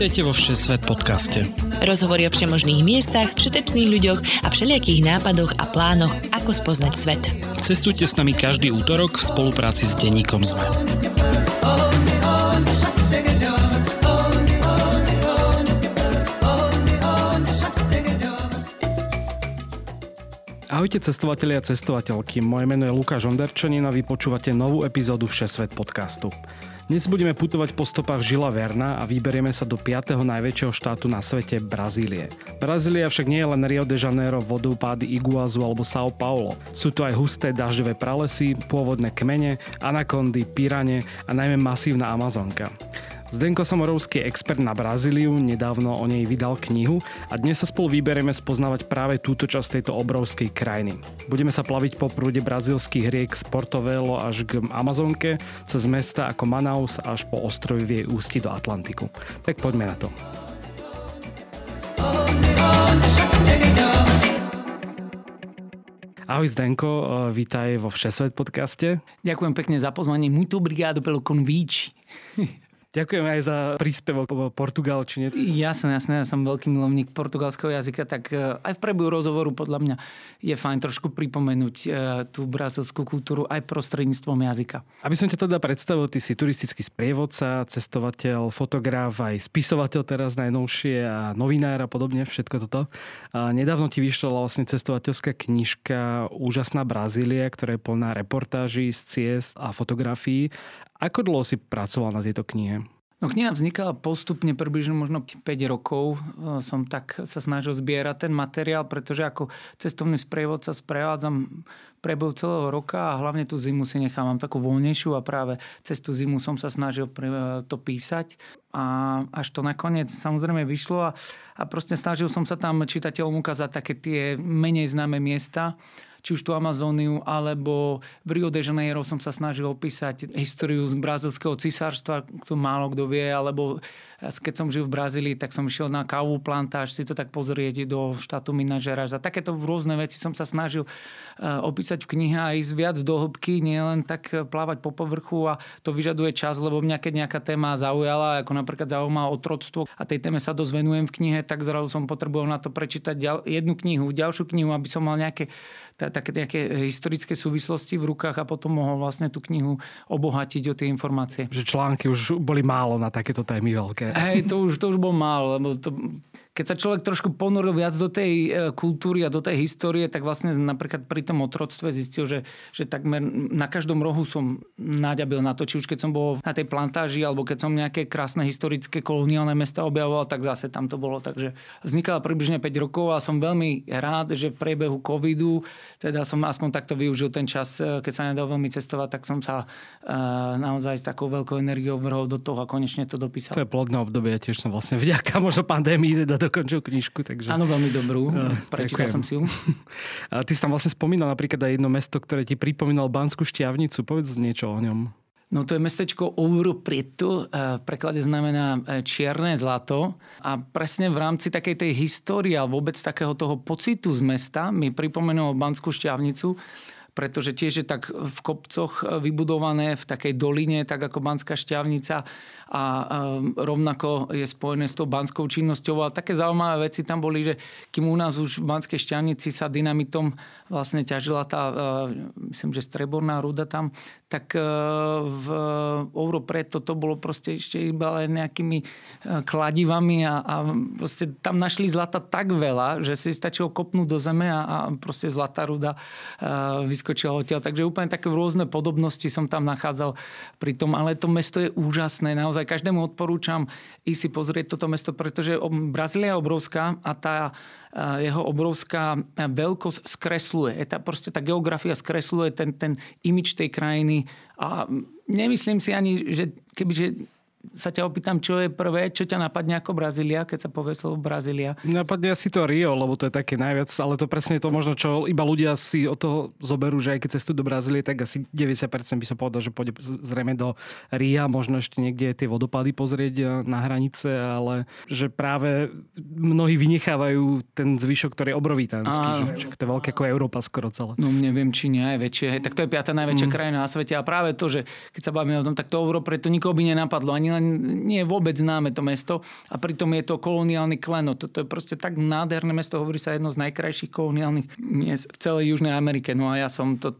Vítajte vo Všesvet podcaste. Rozhovory o všemožných miestach, všetečných ľuďoch a všelijakých nápadoch a plánoch, ako spoznať svet. Cestujte s nami každý útorok v spolupráci s denníkom ZME. Ahojte cestovatelia a cestovateľky, moje meno je Lukáš Onderčanin a vy počúvate novú epizódu Všesvet podcastu. Dnes budeme putovať po stopách Žila Verna a vyberieme sa do 5. najväčšieho štátu na svete Brazílie. Brazília však nie je len Rio de Janeiro, vodopády Iguazu alebo São Paulo. Sú to aj husté dažďové pralesy, pôvodné kmene, anakondy, pirane a najmä masívna Amazonka. Zdenko Somorovský je expert na Brazíliu, nedávno o nej vydal knihu a dnes sa spolu vyberieme spoznávať práve túto časť tejto obrovskej krajiny. Budeme sa plaviť po prúde brazílskych riek z Portovelo až k Amazonke, cez mesta ako Manaus až po ostrovy v jej ústi do Atlantiku. Tak poďme na to. Ahoj Zdenko, vítaj vo Všesvet podcaste. Ďakujem pekne za pozvanie. Muito obrigado pelo convite. Ďakujem aj za príspevok po portugalčine. Jasné, jasné, ja som veľký milovník portugalského jazyka, tak e, aj v prebehu rozhovoru podľa mňa je fajn trošku pripomenúť e, tú brazilskú kultúru aj prostredníctvom jazyka. Aby som ťa teda predstavil, ty si turistický sprievodca, cestovateľ, fotograf, aj spisovateľ teraz najnovšie a novinár a podobne, všetko toto. A nedávno ti vyšla vlastne cestovateľská knižka Úžasná Brazília, ktorá je plná reportáží z ciest a fotografií. Ako dlho si pracoval na tejto knihe? No kniha vznikala postupne, približne možno 5 rokov. E, som tak sa snažil zbierať ten materiál, pretože ako cestovný sprievodca sprevádzam prebehu celého roka a hlavne tú zimu si nechávam takú voľnejšiu a práve cez tú zimu som sa snažil to písať. A až to nakoniec samozrejme vyšlo a, a proste snažil som sa tam čitateľom ukázať také tie menej známe miesta, či už tú Amazóniu, alebo v Rio de Janeiro som sa snažil opísať históriu z brazilského cisárstva, to málo kto vie, alebo keď som žil v Brazílii, tak som išiel na kávu plantáž si to tak pozrieť do štátu Minas Gerais. Takéto rôzne veci som sa snažil eh, opísať v knihe a ísť viac do hĺbky, nielen tak plávať po povrchu a to vyžaduje čas, lebo mňa keď nejaká téma zaujala, ako napríklad zaujíma otroctvo a tej téme sa dosť venujem v knihe, tak zrazu som potreboval na to prečítať jednu knihu, ďalšiu knihu, aby som mal nejaké také nejaké historické súvislosti v rukách a potom mohol vlastne tú knihu obohatiť o tie informácie. Že články už boli málo na takéto témy veľké. Hej, to už, to už bol málo, lebo to, keď sa človek trošku ponoril viac do tej e, kultúry a do tej histórie, tak vlastne napríklad pri tom otroctve zistil, že, že takmer na každom rohu som náďabil na to, či už keď som bol na tej plantáži, alebo keď som nejaké krásne historické koloniálne mesta objavoval, tak zase tam to bolo. Takže vznikala približne 5 rokov a som veľmi rád, že v priebehu covidu, teda som aspoň takto využil ten čas, e, keď sa nedal veľmi cestovať, tak som sa uh, naozaj s takou veľkou energiou vrhol do toho a konečne to dopísal. To je plodné obdobie, tiež som vlastne vďaka možno pandémii teda dokončil knižku. Takže... Áno, veľmi dobrú. Prečítal som si ju. A ty si tam vlastne spomínal napríklad aj jedno mesto, ktoré ti pripomínal Banskú šťavnicu. Povedz niečo o ňom. No to je mestečko Ouro Prieto, v preklade znamená e, čierne zlato a presne v rámci takej tej histórie a vôbec takého toho pocitu z mesta mi pripomenulo Banskú šťavnicu, pretože tiež je tak v kopcoch vybudované v takej doline, tak ako Banská šťavnica a rovnako je spojené s tou banskou činnosťou. A také zaujímavé veci tam boli, že kým u nás už v Banskej šťavnici sa dynamitom vlastne ťažila tá, myslím, že streborná ruda tam, tak v Europre toto bolo proste ešte iba len nejakými kladivami a, a proste tam našli zlata tak veľa, že si stačilo kopnúť do zeme a, a proste zlatá ruda vyskočila odtiaľ. Takže úplne také rôzne podobnosti som tam nachádzal pri tom, ale to mesto je úžasné, naozaj každému odporúčam ísť si pozrieť toto mesto, pretože Brazília je obrovská a tá jeho obrovská veľkosť skresluje. Tá, proste tá geografia skresluje ten, ten imič tej krajiny a nemyslím si ani, že kebyže sa ťa opýtam, čo je prvé, čo ťa napadne ako Brazília, keď sa povie slovo Brazília? Napadne asi to Rio, lebo to je také najviac, ale to presne je to možno, čo iba ľudia si o toho zoberú, že aj keď cestujú do Brazílie, tak asi 90% by som povedal, že pôjde zrejme do Ria, možno ešte niekde tie vodopady pozrieť eh, na hranice, ale že práve mnohí vynechávajú ten zvyšok, ktorý je obrovitánsky, že, že to je veľké ako Európa skoro celé. No neviem, či nie aj väčšie. Hej, tak to je piata najväčšia mm. krajina na svete a práve to, že keď sa bavíme o tom, tak to Európe to nikoho by nenapadlo ani Milan nie je vôbec známe to mesto a pritom je to koloniálny klenot. Toto je proste tak nádherné mesto, hovorí sa jedno z najkrajších koloniálnych miest v celej Južnej Amerike. No a ja som to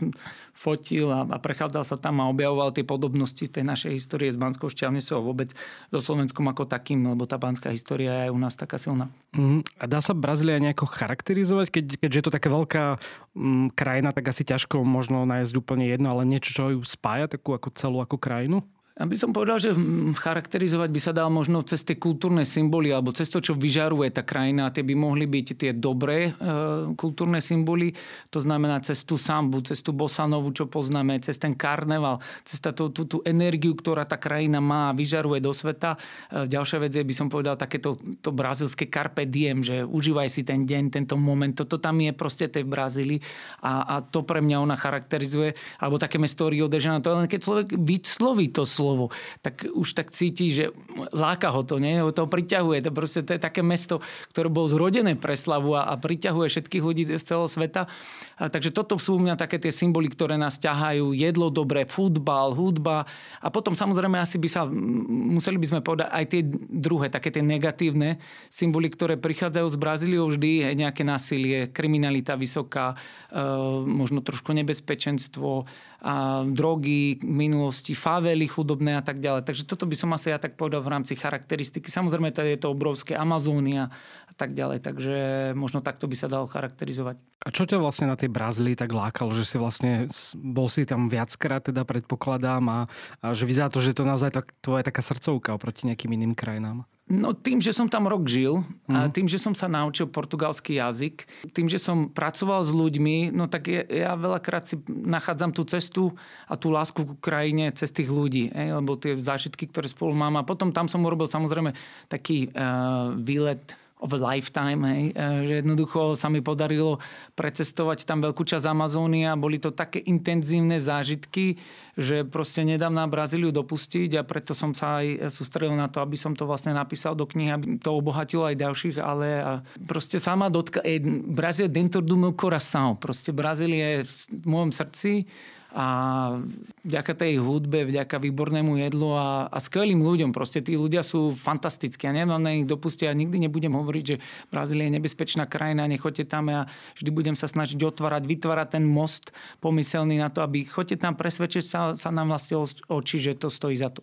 fotil a, a prechádzal sa tam a objavoval tie podobnosti tej našej histórie s Banskou Šťavnicou a vôbec so Slovenskom ako takým, lebo tá banská história je u nás taká silná. Mm, a dá sa Brazília nejako charakterizovať? Keď, keďže je to taká veľká mm, krajina, tak asi ťažko možno nájsť úplne jedno, ale niečo, čo ju spája, takú ako celú ako krajinu? By som povedal, že charakterizovať by sa dal možno cez tie kultúrne symboly alebo cez to, čo vyžaruje tá krajina. Tie by mohli byť tie dobré e, kultúrne symboly. To znamená cez tú sambu, cez tú bosanovu, čo poznáme, cez ten karneval, cez tú, tú, tú energiu, ktorá tá krajina má a vyžaruje do sveta. E, ďalšia vec je, by som povedal, takéto to brazilské carpe diem, že užívaj si ten deň, tento moment. Toto tam je proste tej Brazílii a, a to pre mňa ona charakterizuje. Alebo také mesto Rio de Janeiro. To len keď človek vysloví to slovo, slovo, tak už tak cíti, že láka ho to, nie? Ho to priťahuje. To, proste, to je také mesto, ktoré bolo zrodené pre slavu a, a priťahuje všetkých ľudí z celého sveta. A, takže toto sú u mňa také tie symboly, ktoré nás ťahajú. Jedlo dobré, futbal, hudba. A potom samozrejme asi by sa, museli by sme povedať aj tie druhé, také tie negatívne symboly, ktoré prichádzajú z Brazíliou vždy, nejaké násilie, kriminalita vysoká, e, možno trošku nebezpečenstvo, a drogy, minulosti, favely chudobné a tak ďalej. Takže toto by som asi ja tak povedal v rámci charakteristiky. Samozrejme, tady je to obrovské Amazónia a tak ďalej. Takže možno takto by sa dalo charakterizovať. A čo ťa vlastne na tej Brazílii tak lákalo? Že si vlastne bol si tam viackrát, teda predpokladám, a, a že vyzerá to, že to naozaj tak, tvoja taká srdcovka oproti nejakým iným krajinám? No tým, že som tam rok žil a mhm. tým, že som sa naučil portugalský jazyk, tým, že som pracoval s ľuďmi, no tak ja, ja veľakrát si nachádzam tú cestu a tú lásku k krajine cez tých ľudí, ej, lebo tie zážitky, ktoré spolu mám a potom tam som urobil samozrejme taký uh, výlet of a lifetime, hej, e, že jednoducho sa mi podarilo precestovať tam veľkú časť Amazónie a boli to také intenzívne zážitky, že proste nedám na Brazíliu dopustiť a preto som sa aj sústredil na to, aby som to vlastne napísal do knihy, aby to obohatilo aj ďalších, ale a proste sama dotka, eh, Brazília dentro do meu coração, proste Brazília je v môjom srdci a vďaka tej hudbe, vďaka výbornému jedlu a, a skvelým ľuďom. Proste tí ľudia sú fantastickí a neviem na nich dopustiť. Ja nikdy nebudem hovoriť, že Brazília je nebezpečná krajina, nechoďte tam a vždy budem sa snažiť otvárať, vytvárať ten most pomyselný na to, aby choďte tam presvedčiť sa, sa nám vlastne oči, že to stojí za to.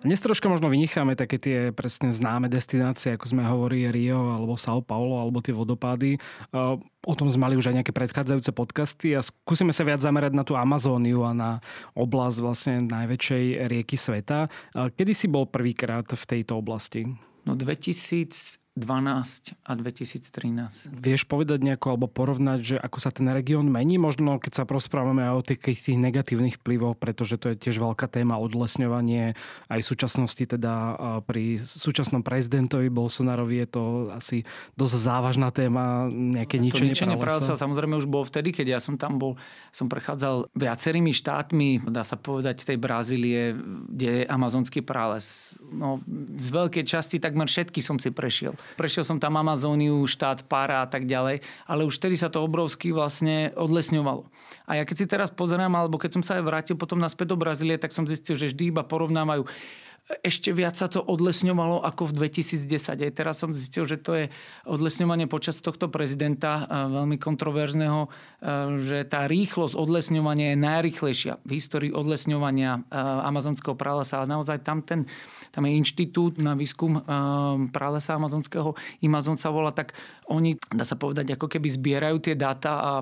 dnes troška možno vynicháme také tie presne známe destinácie, ako sme hovorili Rio alebo São Paulo alebo tie vodopády. O tom sme mali už aj nejaké predchádzajúce podcasty a skúsime sa viac zamerať na tú Amazóniu a na oblasť vlastne najväčšej rieky sveta. Kedy si bol prvýkrát v tejto oblasti? No 2000 2012 a 2013. Vieš povedať nejako alebo porovnať, že ako sa ten región mení? Možno keď sa prosprávame aj o tých, tých negatívnych vplyvoch, pretože to je tiež veľká téma odlesňovanie aj v súčasnosti teda pri súčasnom prezidentovi Bolsonarovi je to asi dosť závažná téma, nejaké ničenie, ničenie pralesa. Samozrejme už bolo vtedy, keď ja som tam bol, som prechádzal viacerými štátmi, dá sa povedať tej Brazílie, kde je amazonský prales. No, z veľkej časti takmer všetky som si prešiel. Prešiel som tam Amazóniu, štát Para a tak ďalej, ale už vtedy sa to obrovsky vlastne odlesňovalo. A ja keď si teraz pozerám, alebo keď som sa aj vrátil potom naspäť do Brazílie, tak som zistil, že vždy iba porovnávajú ešte viac sa to odlesňovalo ako v 2010. Aj teraz som zistil, že to je odlesňovanie počas tohto prezidenta veľmi kontroverzného, že tá rýchlosť odlesňovania je najrychlejšia v histórii odlesňovania amazonského pralesa. A naozaj tam ten tam je inštitút na výskum pralesa amazonského, Amazon sa volá, tak oni, dá sa povedať, ako keby zbierajú tie dáta a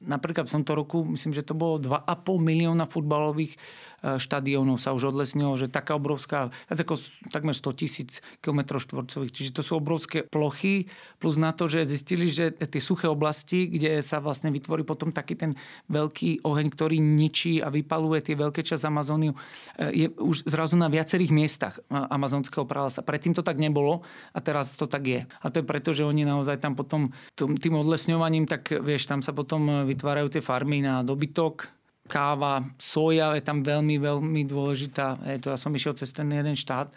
napríklad v tomto roku, myslím, že to bolo 2,5 milióna futbalových štadiónov sa už odlesnilo, že taká obrovská, viac ako takmer 100 tisíc km štvorcových. Čiže to sú obrovské plochy, plus na to, že zistili, že tie suché oblasti, kde sa vlastne vytvorí potom taký ten veľký oheň, ktorý ničí a vypaluje tie veľké časť Amazóniu, je už zrazu na viacerých miestach amazonského pralesa. Predtým to tak nebolo a teraz to tak je. A to je preto, že oni naozaj tam potom tým odlesňovaním, tak vieš, tam sa potom vytvárajú tie farmy na dobytok, káva, soja je tam veľmi, veľmi dôležitá. Je to, ja som išiel cez ten jeden štát,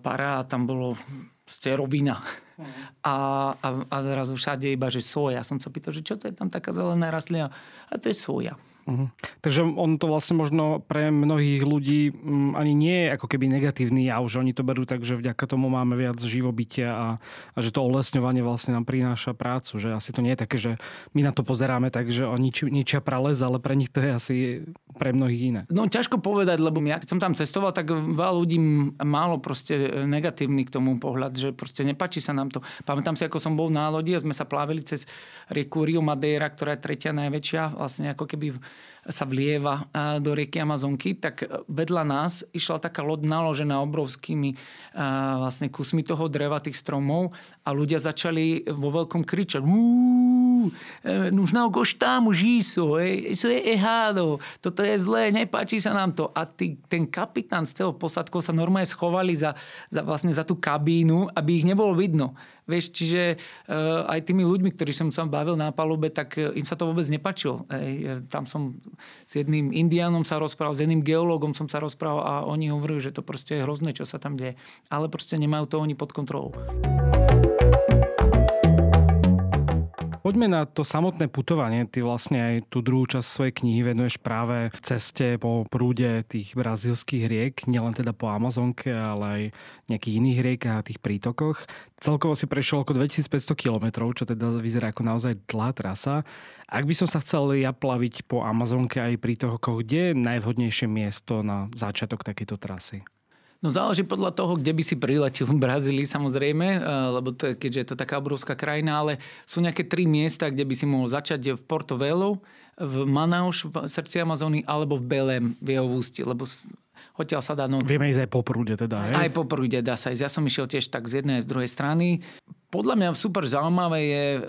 para a tam bolo ste rovina. A, a, a zrazu všade iba, že soja. Ja som sa pýtal, že čo to je tam taká zelená rastlina? A to je soja. Uh-huh. Takže on to vlastne možno pre mnohých ľudí um, ani nie je ako keby negatívny jav, že oni to berú tak, že vďaka tomu máme viac živobytia a, a že to olesňovanie vlastne nám prináša prácu. Že asi to nie je také, že my na to pozeráme tak, že oni nič, ničia prales, ale pre nich to je asi pre mnohých iné. No ťažko povedať, lebo ja keď som tam cestoval, tak veľa ľudí málo proste negatívny k tomu pohľad, že proste nepáči sa nám to. Pamätám si, ako som bol na lodi a sme sa plávili cez rieku Rio Madeira, ktorá je tretia najväčšia, vlastne ako keby sa vlieva do rieky Amazonky, tak vedľa nás išla taká loď naložená obrovskými vlastne kusmi toho dreva, tých stromov a ľudia začali vo veľkom kričať už não gostamos disso, isso je errado, toto je zlé, nepáči sa nám to. A tý, ten kapitán z toho posadkou sa normálne schovali za, za, vlastne za tú kabínu, aby ich nebolo vidno. Vieš, čiže uh, aj tými ľuďmi, ktorí som sa bavil na palube, tak im sa to vôbec nepačilo. Ej, tam som s jedným indiánom sa rozprával, s jedným geológom som sa rozprával a oni hovorili, že to proste je hrozné, čo sa tam deje. Ale proste nemajú to oni pod kontrolou. Poďme na to samotné putovanie. Ty vlastne aj tú druhú časť svojej knihy venuješ práve ceste po prúde tých brazílskych riek, nielen teda po Amazonke, ale aj nejakých iných riekach a tých prítokoch. Celkovo si prešiel okolo 2500 km, čo teda vyzerá ako naozaj dlhá trasa. Ak by som sa chcel ja plaviť po Amazonke aj pri toho, kde je najvhodnejšie miesto na začiatok takéto trasy? No záleží podľa toho, kde by si priletil v Brazílii samozrejme, eh, lebo to je, keďže je to taká obrovská krajina, ale sú nejaké tri miesta, kde by si mohol začať v Porto Velo, v Manaus, v srdci Amazóny, alebo v Belém, v jeho ústi, lebo odtiaľ sa dá... No, Vieme ísť aj po prúde teda, hej? Aj po prúde dá sa ísť. Ja som išiel tiež tak z jednej a z druhej strany. Podľa mňa super zaujímavé je eh,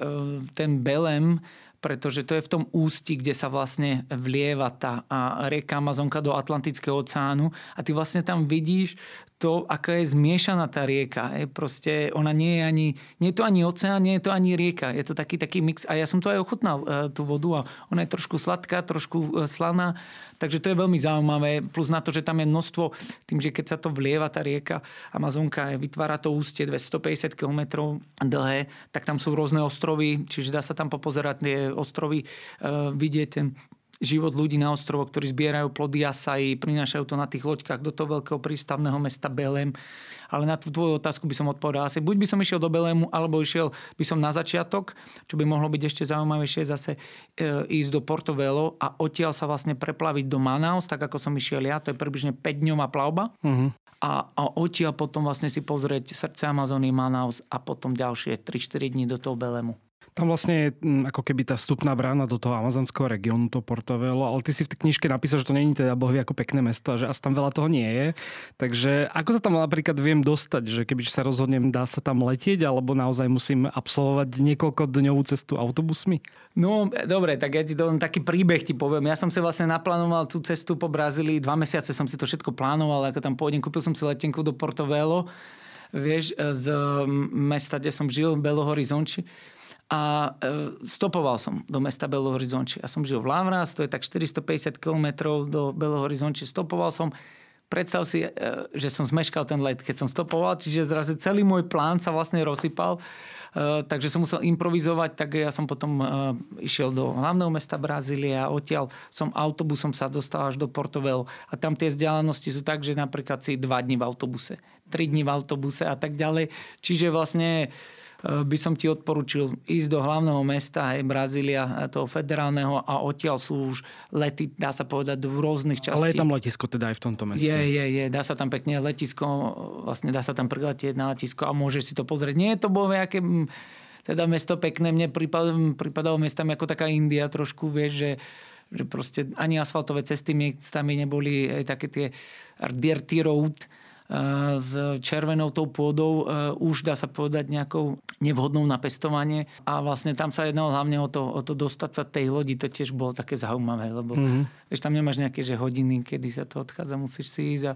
ten Belém, pretože to je v tom ústi, kde sa vlastne vlieva tá rieka Amazonka do Atlantického oceánu. A ty vlastne tam vidíš to, aká je zmiešaná tá rieka. Je proste, ona nie je ani, nie je to ani oceán, nie je to ani rieka. Je to taký, taký mix. A ja som to aj ochutnal, e, tú vodu. A ona je trošku sladká, trošku e, slaná. Takže to je veľmi zaujímavé. Plus na to, že tam je množstvo, tým, že keď sa to vlieva, tá rieka Amazonka vytvára to ústie 250 km dlhé, tak tam sú rôzne ostrovy, čiže dá sa tam popozerať tie ostrovy, e, vidieť ten život ľudí na ostrovoch, ktorí zbierajú plody asaj, prinášajú to na tých loďkách do toho veľkého prístavného mesta Belém. Ale na tú tvoju otázku by som odpovedal asi, buď by som išiel do Belému, alebo išiel by som na začiatok, čo by mohlo byť ešte zaujímavejšie zase e, ísť do Porto Velo a odtiaľ sa vlastne preplaviť do Manaus, tak ako som išiel ja, to je približne 5-dňová plavba. Uh-huh. A, a odtiaľ potom vlastne si pozrieť srdce Amazóny, Manaus a potom ďalšie 3-4 dní do toho Belému. Tam vlastne je mm, ako keby tá vstupná brána do toho amazonského regiónu, to Portovelo, ale ty si v tej knižke napísal, že to není teda bohvie ako pekné mesto a že asi tam veľa toho nie je. Takže ako sa tam napríklad viem dostať, že keby sa rozhodnem, dá sa tam letieť, alebo naozaj musím absolvovať niekoľko dňovú cestu autobusmi? No, dobre, tak ja ti to taký príbeh ti poviem. Ja som si vlastne naplánoval tú cestu po Brazílii, dva mesiace som si to všetko plánoval, ako tam pôjdem, kúpil som si letenku do Portovelo vieš, z mesta, kde som žil, Belo Horizonte a e, stopoval som do mesta Belo Horizonte. Ja som žil v Lavras, to je tak 450 km do Belo Horizonte. Stopoval som, predstav si, e, že som zmeškal ten let, keď som stopoval, čiže zrazu celý môj plán sa vlastne rozsypal. Uh, takže som musel improvizovať, tak ja som potom išiel do hlavného mesta Brazília a odtiaľ som autobusom sa dostal až do Portovel a tam tie vzdialenosti sú tak, že napríklad si dva dní v autobuse, tri dní v autobuse a tak ďalej. Čiže vlastne by som ti odporučil ísť do hlavného mesta, aj Brazília, eh, toho federálneho a odtiaľ sú už lety, dá sa povedať, v rôznych častiach. Ale je tam letisko teda aj v tomto meste. Je, je, je. Dá sa tam pekne letisko, vlastne dá sa tam priletieť na letisko a môžeš si to pozrieť. Nie je to bolo aké teda mesto pekné, mne pripadalo, pripadalo mestami ako taká India trošku, vieš, že že proste ani asfaltové cesty miestami neboli aj také tie dirty road, s červenou tou pôdou už dá sa povedať nejakou nevhodnou na pestovanie a vlastne tam sa jednalo hlavne o to, o to dostať sa tej lodi, to tiež bolo také zaujímavé, lebo mm-hmm. Vieš, tam nemáš nejaké že hodiny, kedy sa to odchádza, musíš si ísť a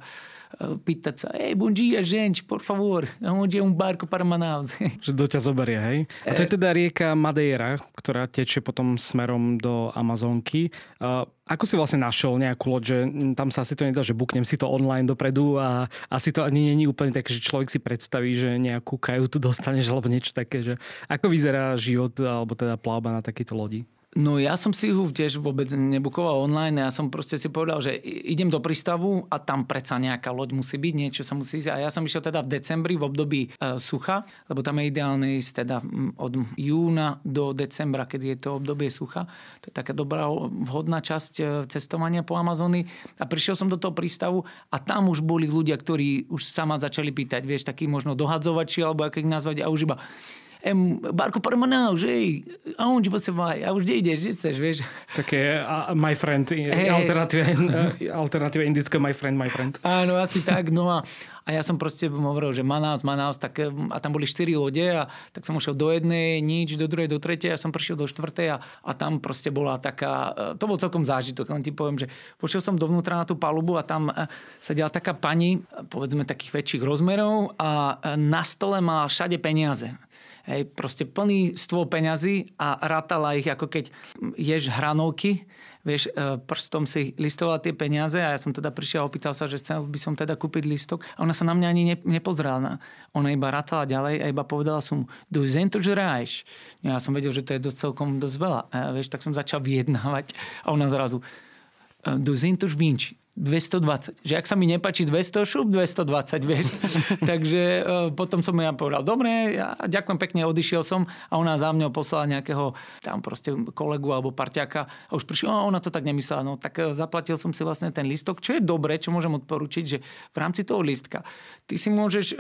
pýtať sa, hey, bom dia, gente, por favor, onde je um barco para Manaus? Že do ťa zoberie, hej? A to je teda rieka Madeira, ktorá tečie potom smerom do Amazonky. Ako si vlastne našiel nejakú loď, že tam sa asi to nedá, že buknem si to online dopredu a asi to ani není úplne také, že človek si predstaví, že nejakú kajutu dostaneš alebo niečo také, že ako vyzerá život alebo teda plavba na takejto lodi? No ja som si ho tiež vôbec nebukoval online. Ja som proste si povedal, že idem do prístavu a tam predsa nejaká loď musí byť, niečo sa musí ísť. A ja som išiel teda v decembri v období e, sucha, lebo tam je ideálne ísť teda od júna do decembra, keď je to obdobie sucha. To je taká dobrá, vhodná časť e, cestovania po Amazónii. A prišiel som do toho prístavu a tam už boli ľudia, ktorí už sama začali pýtať, vieš, takí možno dohadzovači, alebo ako ich nazvať, a už iba em, barco para Manaus, ei, aonde você vai? A už kde ideš, kde chceš, vieš? Také uh, my friend, hey. alternatíva, alternatíva indické my friend, my friend. Áno, asi tak, no a, a ja som proste hovoril, že Manaus, Manaus, tak, a tam boli štyri lode a tak som ušiel do jednej, nič, do druhej, do tretej, ja som prišiel do štvrtej a, a tam proste bola taká, to bol celkom zážitok, len ti poviem, že pošiel som dovnútra na tú palubu a tam sedela taká pani, povedzme takých väčších rozmerov a na stole mala všade peniaze. Hej, proste plný stôl peňazí a rátala ich ako keď ješ hranolky, vieš, e, prstom si listovala tie peniaze a ja som teda prišiel a opýtal sa, že chcel by som teda kúpiť listok a ona sa na mňa ani nepozrela. Ona iba rátala ďalej a iba povedala som 200 reais. Ja som vedel, že to je dosť celkom dosť veľa. A vieš, tak som začal vyjednávať a ona zrazu 220 220. Že ak sa mi nepačí 200, šup 220, vieš. Takže e, potom som ja povedal, dobre, ja ďakujem pekne, odišiel som a ona za mňou poslala nejakého tam proste kolegu alebo parťaka a už prišiel, a ona to tak nemyslela. No tak e, zaplatil som si vlastne ten listok, čo je dobré, čo môžem odporučiť, že v rámci toho listka ty si môžeš e,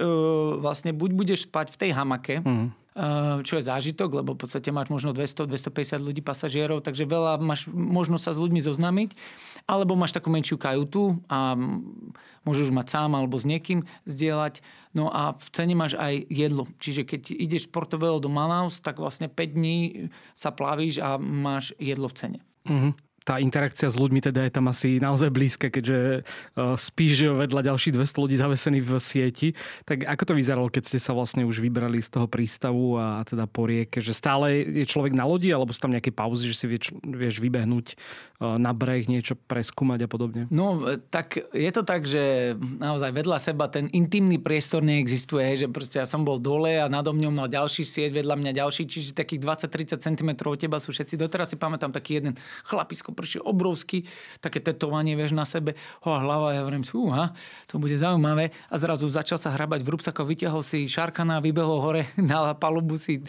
vlastne buď budeš spať v tej hamake, mm čo je zážitok, lebo v podstate máš možno 200-250 ľudí pasažierov, takže veľa máš možnosť sa s ľuďmi zoznámiť, alebo máš takú menšiu kajutu a môžeš mať sám alebo s niekým zdieľať. No a v cene máš aj jedlo. Čiže keď ideš z Portobello do Manaus, tak vlastne 5 dní sa plavíš a máš jedlo v cene. Mm-hmm tá interakcia s ľuďmi teda je tam asi naozaj blízka, keďže uh, spíš vedľa ďalších 200 ľudí zavesených v sieti. Tak ako to vyzeralo, keď ste sa vlastne už vybrali z toho prístavu a teda po rieke? Že stále je človek na lodi, alebo sú tam nejaké pauzy, že si vieš, vieš vybehnúť uh, na breh, niečo preskúmať a podobne? No, tak je to tak, že naozaj vedľa seba ten intimný priestor neexistuje, že proste ja som bol dole a nado mňou mal ďalší sieť, vedľa mňa ďalší, čiže takých 20-30 cm od teba sú všetci. Doteraz si pamätám taký jeden chlapisko prišiel obrovský, také tetovanie, vieš, na sebe, ho a hlava, ja hovorím, fúha, to bude zaujímavé. A zrazu začal sa hrabať v rúbsako, vytiahol si šarkana, vybehol hore na palubu si.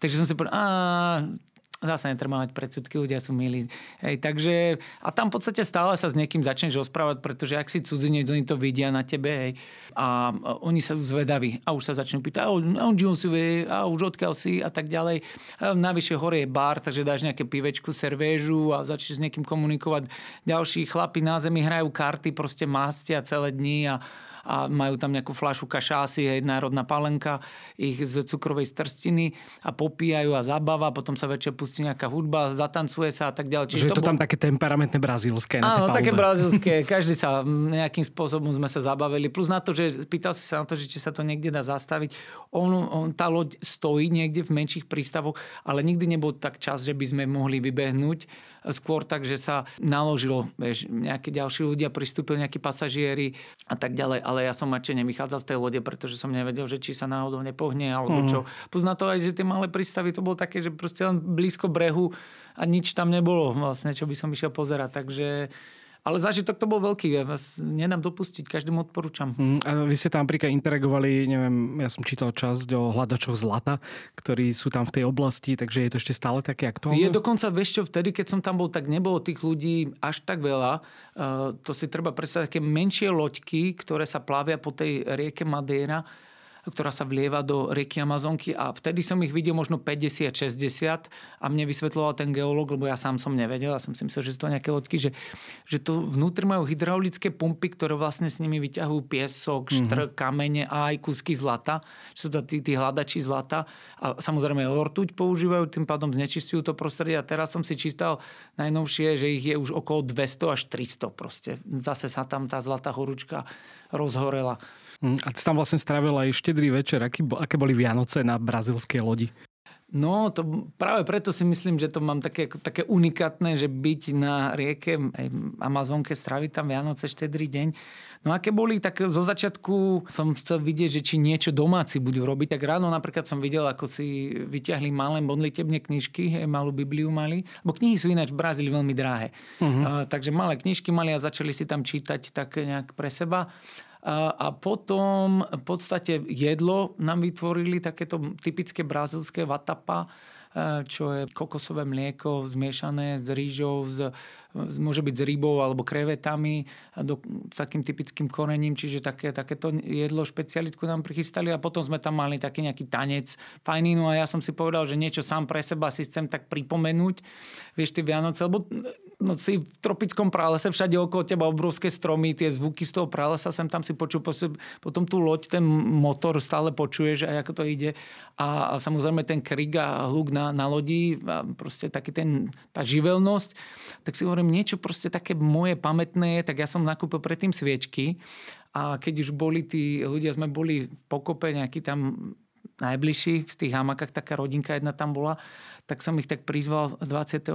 Takže som si povedal, zase netreba mať predsudky, ľudia sú milí. Hej, takže, a tam v podstate stále sa s niekým začneš rozprávať, pretože ak si cudzinec, oni to vidia na tebe hej, a oni sa zvedaví a už sa začnú pýtať, a on si vie, a už odkiaľ si a tak ďalej. A navyše hore je bar, takže dáš nejaké pivečku, servéžu a začneš s niekým komunikovať. Ďalší chlapi na zemi hrajú karty, proste mastia celé dni a a majú tam nejakú fľašu kašásy, hej, národná palenka, ich z cukrovej strstiny a popíjajú a zabava, potom sa večer pustí nejaká hudba, zatancuje sa a tak ďalej. Čiže je to, to bol... tam také temperamentné brazílske. Áno, také brazílske. Každý sa nejakým spôsobom sme sa zabavili. Plus na to, že pýtal si sa na to, že či sa to niekde dá zastaviť. On, on, tá loď stojí niekde v menších prístavoch, ale nikdy nebol tak čas, že by sme mohli vybehnúť skôr tak, že sa naložilo, vieš, nejakí ďalší ľudia pristúpili, nejakí pasažieri a tak ďalej, ale ja som mačene vychádzal z tej lode, pretože som nevedel, že či sa náhodou nepohne alebo čo. Mm. Plus na to aj, že tie malé prístavy, to bolo také, že proste len blízko brehu a nič tam nebolo vlastne, čo by som išiel pozerať. Takže ale zážitok to bol veľký, ja vás nedám dopustiť, každému odporúčam. Mm, a vy ste tam napríklad interagovali, neviem, ja som čítal časť o hľadačoch zlata, ktorí sú tam v tej oblasti, takže je to ešte stále také aktuálne? Je dokonca, vieš čo, vtedy, keď som tam bol, tak nebolo tých ľudí až tak veľa. Uh, to si treba predstaviť, také menšie loďky, ktoré sa plavia po tej rieke Madeira ktorá sa vlieva do rieky Amazonky a vtedy som ich videl možno 50-60 a mne vysvetloval ten geológ, lebo ja sám som nevedel, ja som si myslel, že sú to nejaké loďky, že, že to vnútri majú hydraulické pumpy, ktoré vlastne s nimi vyťahujú piesok, mm-hmm. štr, kamene a aj kúsky zlata, že sú to tí, tí hľadači zlata a samozrejme ortuť používajú, tým pádom znečistujú to prostredie a teraz som si čítal najnovšie, že ich je už okolo 200 až 300 proste. Zase sa tam tá zlatá horúčka rozhorela. Hm, a ty tam vlastne strávil aj štedrý večer. Aký, aké boli Vianoce na brazilskej lodi? No, to práve preto si myslím, že to mám také, také unikátne, že byť na rieke aj Amazonke, stráviť tam Vianoce, štedrý deň. No aké boli, tak zo začiatku som chcel vidieť, že či niečo domáci budú robiť. Tak ráno napríklad som videl, ako si vyťahli malé modlitebné knižky, malú Bibliu mali, lebo knihy sú ináč v Brazílii veľmi drahé. Uh-huh. Uh, takže malé knižky mali a začali si tam čítať tak nejak pre seba. A potom v podstate jedlo nám vytvorili takéto typické brazilské vatapa, e, čo je kokosové mlieko zmiešané s rýžou, s môže byť s rybou alebo krevetami do, s takým typickým korením, čiže také, takéto jedlo špecialitku nám prichystali a potom sme tam mali taký nejaký tanec. Fajninu a ja som si povedal, že niečo sám pre seba si chcem tak pripomenúť, vieš, tie Vianoce, lebo no, si v tropickom pralese, všade okolo teba obrovské stromy, tie zvuky z toho pralesa sem tam si počul, potom tú loď, ten motor stále počuješ a ako to ide. A, a samozrejme ten krik a hluk na, na lodi a proste taký ten, tá živelnosť, tak si hovorím, niečo proste také moje pamätné, tak ja som nakúpil predtým sviečky a keď už boli tí ľudia, sme boli v pokope nejaký tam najbližší v tých hamakách, taká rodinka jedna tam bola, tak som ich tak prizval 24.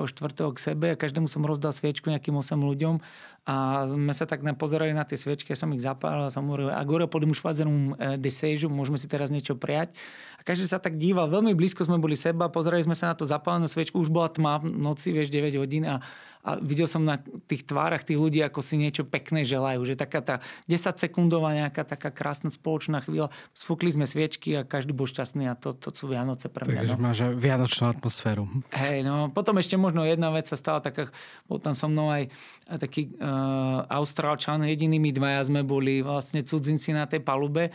k sebe a každému som rozdal sviečku nejakým 8 ľuďom a sme sa tak pozerali na tie sviečky, ja som ich zapálil a som hovoril, agora podemos fazer um desejo, môžeme si teraz niečo prijať. A každý sa tak díval, veľmi blízko sme boli seba, pozerali sme sa na to zapálenú sviečku, už bola tma v noci, vieš, 9 hodín a a videl som na tých tvárach tých ľudí, ako si niečo pekné želajú. Že taká tá 10 sekundová nejaká taká krásna spoločná chvíľa. Sfúkli sme sviečky a každý bol šťastný a to, to sú Vianoce pre mňa. Takže no. máš vianočnú atmosféru. Hej, no potom ešte možno jedna vec sa stala taká, bol tam so mnou aj taký uh, Austrálčan, jedinými dvaja sme boli vlastne cudzinci na tej palube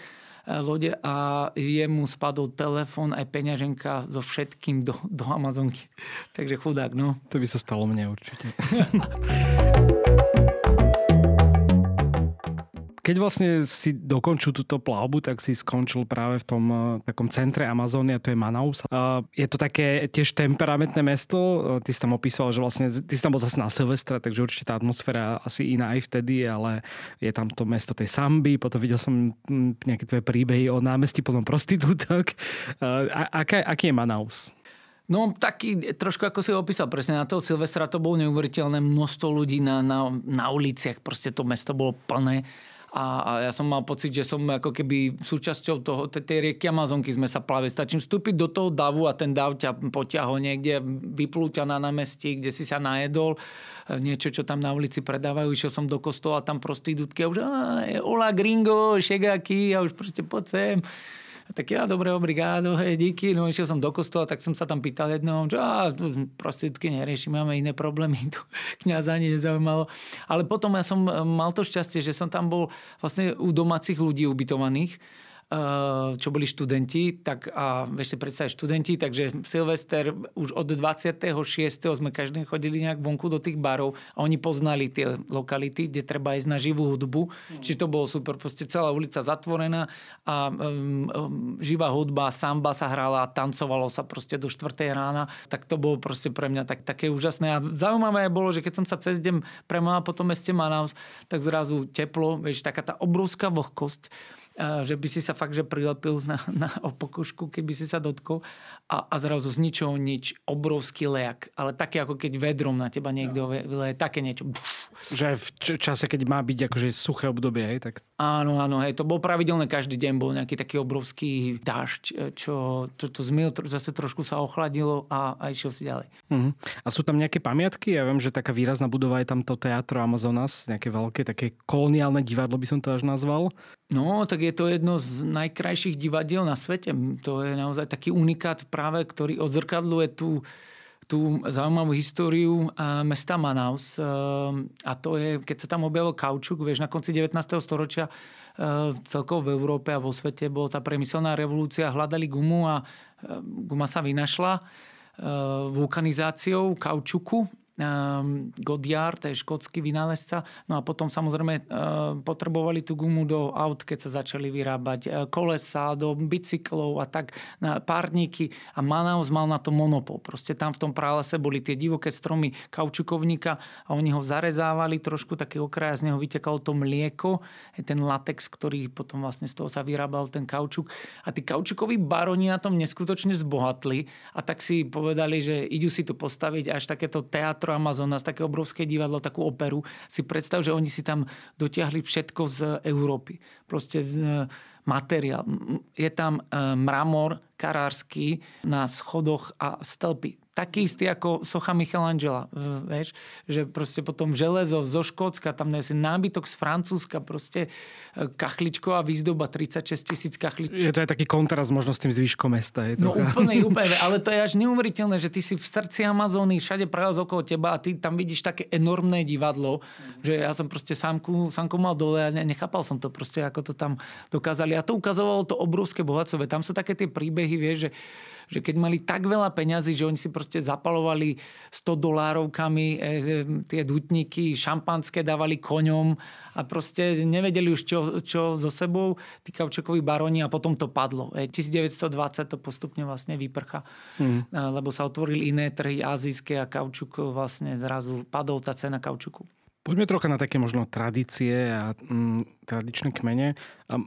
lode a jemu spadol telefón aj peňaženka so všetkým do, do Amazonky. Takže chudák, no. To by sa stalo mne určite. Keď vlastne si dokončil túto plavbu, tak si skončil práve v tom uh, takom centre Amazóny a to je Manaus. Je to také tiež temperamentné mesto. Uh, ty si tam opísal, že vlastne ty si tam bol zase na Silvestra, takže určite tá atmosféra asi iná aj vtedy, ale je tam to mesto tej Samby, potom videl som hm, nejaké tvoje príbehy o námestí potom prostitútok. Uh, aká, aký je Manaus? No taký, trošku ako si opísal, presne na toho Silvestra to bolo neuveriteľné množstvo ľudí na, na, na uliciach, proste to mesto bolo plné a, a ja som mal pocit, že som ako keby súčasťou toho, tej rieky Amazonky sme sa plave. Stačím vstúpiť do toho davu a ten dav ťa potiahol niekde, vyplúťa na námestí, kde si sa najedol niečo, čo tam na ulici predávajú. Išiel som do kostola, tam prostitútky a už hola gringo, šegáky a už proste poď sem. Tak ja, dobre, obrigádo, hej, díky. No išiel som do kostola, tak som sa tam pýtal jedného, že á, prostitutky nerieši, máme iné problémy, tu kniaza ani nezaujímalo. Ale potom ja som mal to šťastie, že som tam bol vlastne u domácich ľudí ubytovaných čo boli študenti, tak a vieš si predstaviť študenti, takže Silvester už od 26. sme každý chodili nejak vonku do tých barov a oni poznali tie lokality, kde treba ísť na živú hudbu. Mm. Čiže to bolo super, proste celá ulica zatvorená a um, um, živá hudba, samba sa hrala, tancovalo sa proste do 4. rána, tak to bolo proste pre mňa tak, také úžasné. A zaujímavé bolo, že keď som sa cez deň premal po tom meste Manaus, tak zrazu teplo, vieš, taká tá obrovská vlhkosť že by si sa fakt, že prilepil na, na opokušku, keby si sa dotkol a, a zrazu z ničoho nič, obrovský lejak, ale také ako keď vedrom na teba niekto no. vyleje, také niečo. Že v čase, keď má byť akože suché obdobie, hej, tak... Áno, áno, hej, to bol pravidelné, každý deň bol nejaký taký obrovský dážď, čo to, to zmil, zase trošku sa ochladilo a, a išiel si ďalej. Uh-huh. A sú tam nejaké pamiatky? Ja viem, že taká výrazná budova je tam to Teatro Amazonas, nejaké veľké, také koloniálne divadlo by som to až nazval. No, tak je to jedno z najkrajších divadiel na svete. To je naozaj taký unikát práve, ktorý odzrkadluje tú, tú zaujímavú históriu mesta Manaus. A to je, keď sa tam objavil kaučuk, vieš, na konci 19. storočia celkovo v Európe a vo svete bola tá priemyselná revolúcia, hľadali gumu a guma sa vynašla vulkanizáciou kaučuku Ehm, Godiard, to je škótsky vynálezca. No a potom samozrejme ehm, potrebovali tú gumu do aut, keď sa začali vyrábať e, kolesa, do bicyklov a tak, na párniky. A Manaus mal na to monopol. Proste tam v tom prálese boli tie divoké stromy kaučukovníka a oni ho zarezávali trošku, taký okraj z neho vytekalo to mlieko, ten latex, ktorý potom vlastne z toho sa vyrábal ten kaučuk. A tí kaučukoví baroni na tom neskutočne zbohatli a tak si povedali, že idú si tu postaviť až takéto teatro Teatro Amazonas, také obrovské divadlo, takú operu. Si predstav, že oni si tam dotiahli všetko z Európy. Proste e, materiál. Je tam e, mramor karársky na schodoch a stĺpy taký istý ako socha Michelangela. Vieš, že proste potom železo zo Škótska, tam je nábytok z Francúzska, proste e, kachličková výzdoba, 36 tisíc kachličkov. Je to aj taký kontrast možno s tým zvýškom mesta. Je no úplne, úplne, ale to je až neuveriteľné, že ty si v srdci Amazóny, všade práve okolo teba a ty tam vidíš také enormné divadlo, že ja som proste sámku, sámku mal dole a nechápal som to proste, ako to tam dokázali. A to ukazovalo to obrovské bohatstvo. Tam sú také tie príbehy, vieš, že že keď mali tak veľa peňazí, že oni si proste zapalovali 100 dolárovkami e, e, tie dutníky, šampanské dávali koňom a proste nevedeli už čo, čo so sebou, tí kaučukoví baroni a potom to padlo. E, 1920 to postupne vlastne vyprcha, mm. lebo sa otvorili iné trhy azijské a kaučuk vlastne zrazu padol tá cena kaučuku. Poďme trocha na také možno tradície a mm, tradičné kmene.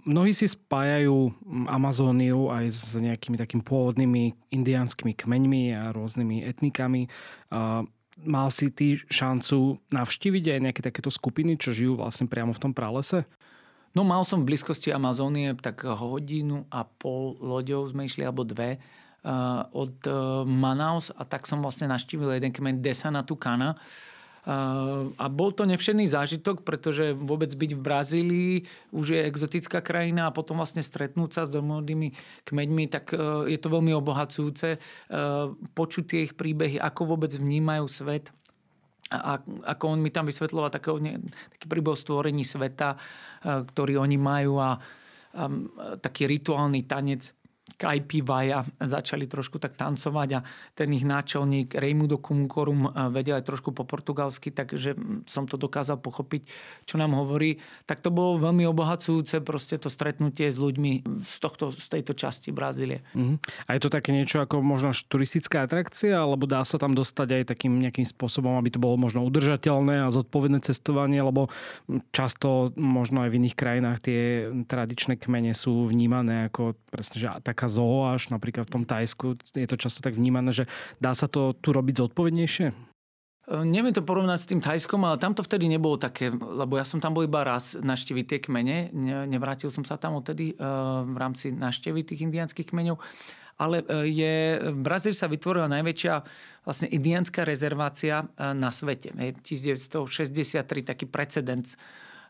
Mnohí si spájajú mm, Amazóniu aj s nejakými takými pôvodnými indiánskymi kmeňmi a rôznymi etnikami. A mal si ty šancu navštíviť aj nejaké takéto skupiny, čo žijú vlastne priamo v tom pralese? No mal som v blízkosti Amazónie tak hodinu a pol loďou sme išli, alebo dve od e, Manaus a tak som vlastne naštívil jeden kmeň Desana Tucana a bol to nevšedný zážitok, pretože vôbec byť v Brazílii už je exotická krajina a potom vlastne stretnúť sa s domovnými kmeňmi, tak e, je to veľmi obohacujúce. E, počuť tie ich príbehy, ako vôbec vnímajú svet a ako on mi tam vysvetloval taký, taký príbeh o stvorení sveta, e, ktorý oni majú a, a taký rituálny tanec Kajpivaja začali trošku tak tancovať a ten ich náčelník Raimundo Kumukorum eh, vedel aj trošku po portugalsky, takže som to dokázal pochopiť, čo nám hovorí. Tak to bolo veľmi obohacujúce proste to stretnutie s ľuďmi z, tohto, z tejto časti Brazílie. Uh-huh. A je to také niečo ako možno turistická atrakcia, alebo dá sa tam dostať aj takým nejakým spôsobom, aby to bolo možno udržateľné a zodpovedné cestovanie, lebo často možno aj v iných krajinách tie tradičné kmene sú vnímané ako presne, že taká zoo až napríklad v tom Tajsku je to často tak vnímané, že dá sa to tu robiť zodpovednejšie? E, neviem to porovnať s tým Tajskom, ale tam to vtedy nebolo také, lebo ja som tam bol iba raz naštíviť tie kmene. Nevrátil som sa tam odtedy e, v rámci naštevy tých indianských kmeňov. Ale e, je, v Brazílii sa vytvorila najväčšia vlastne indianská rezervácia na svete. 1963, taký precedens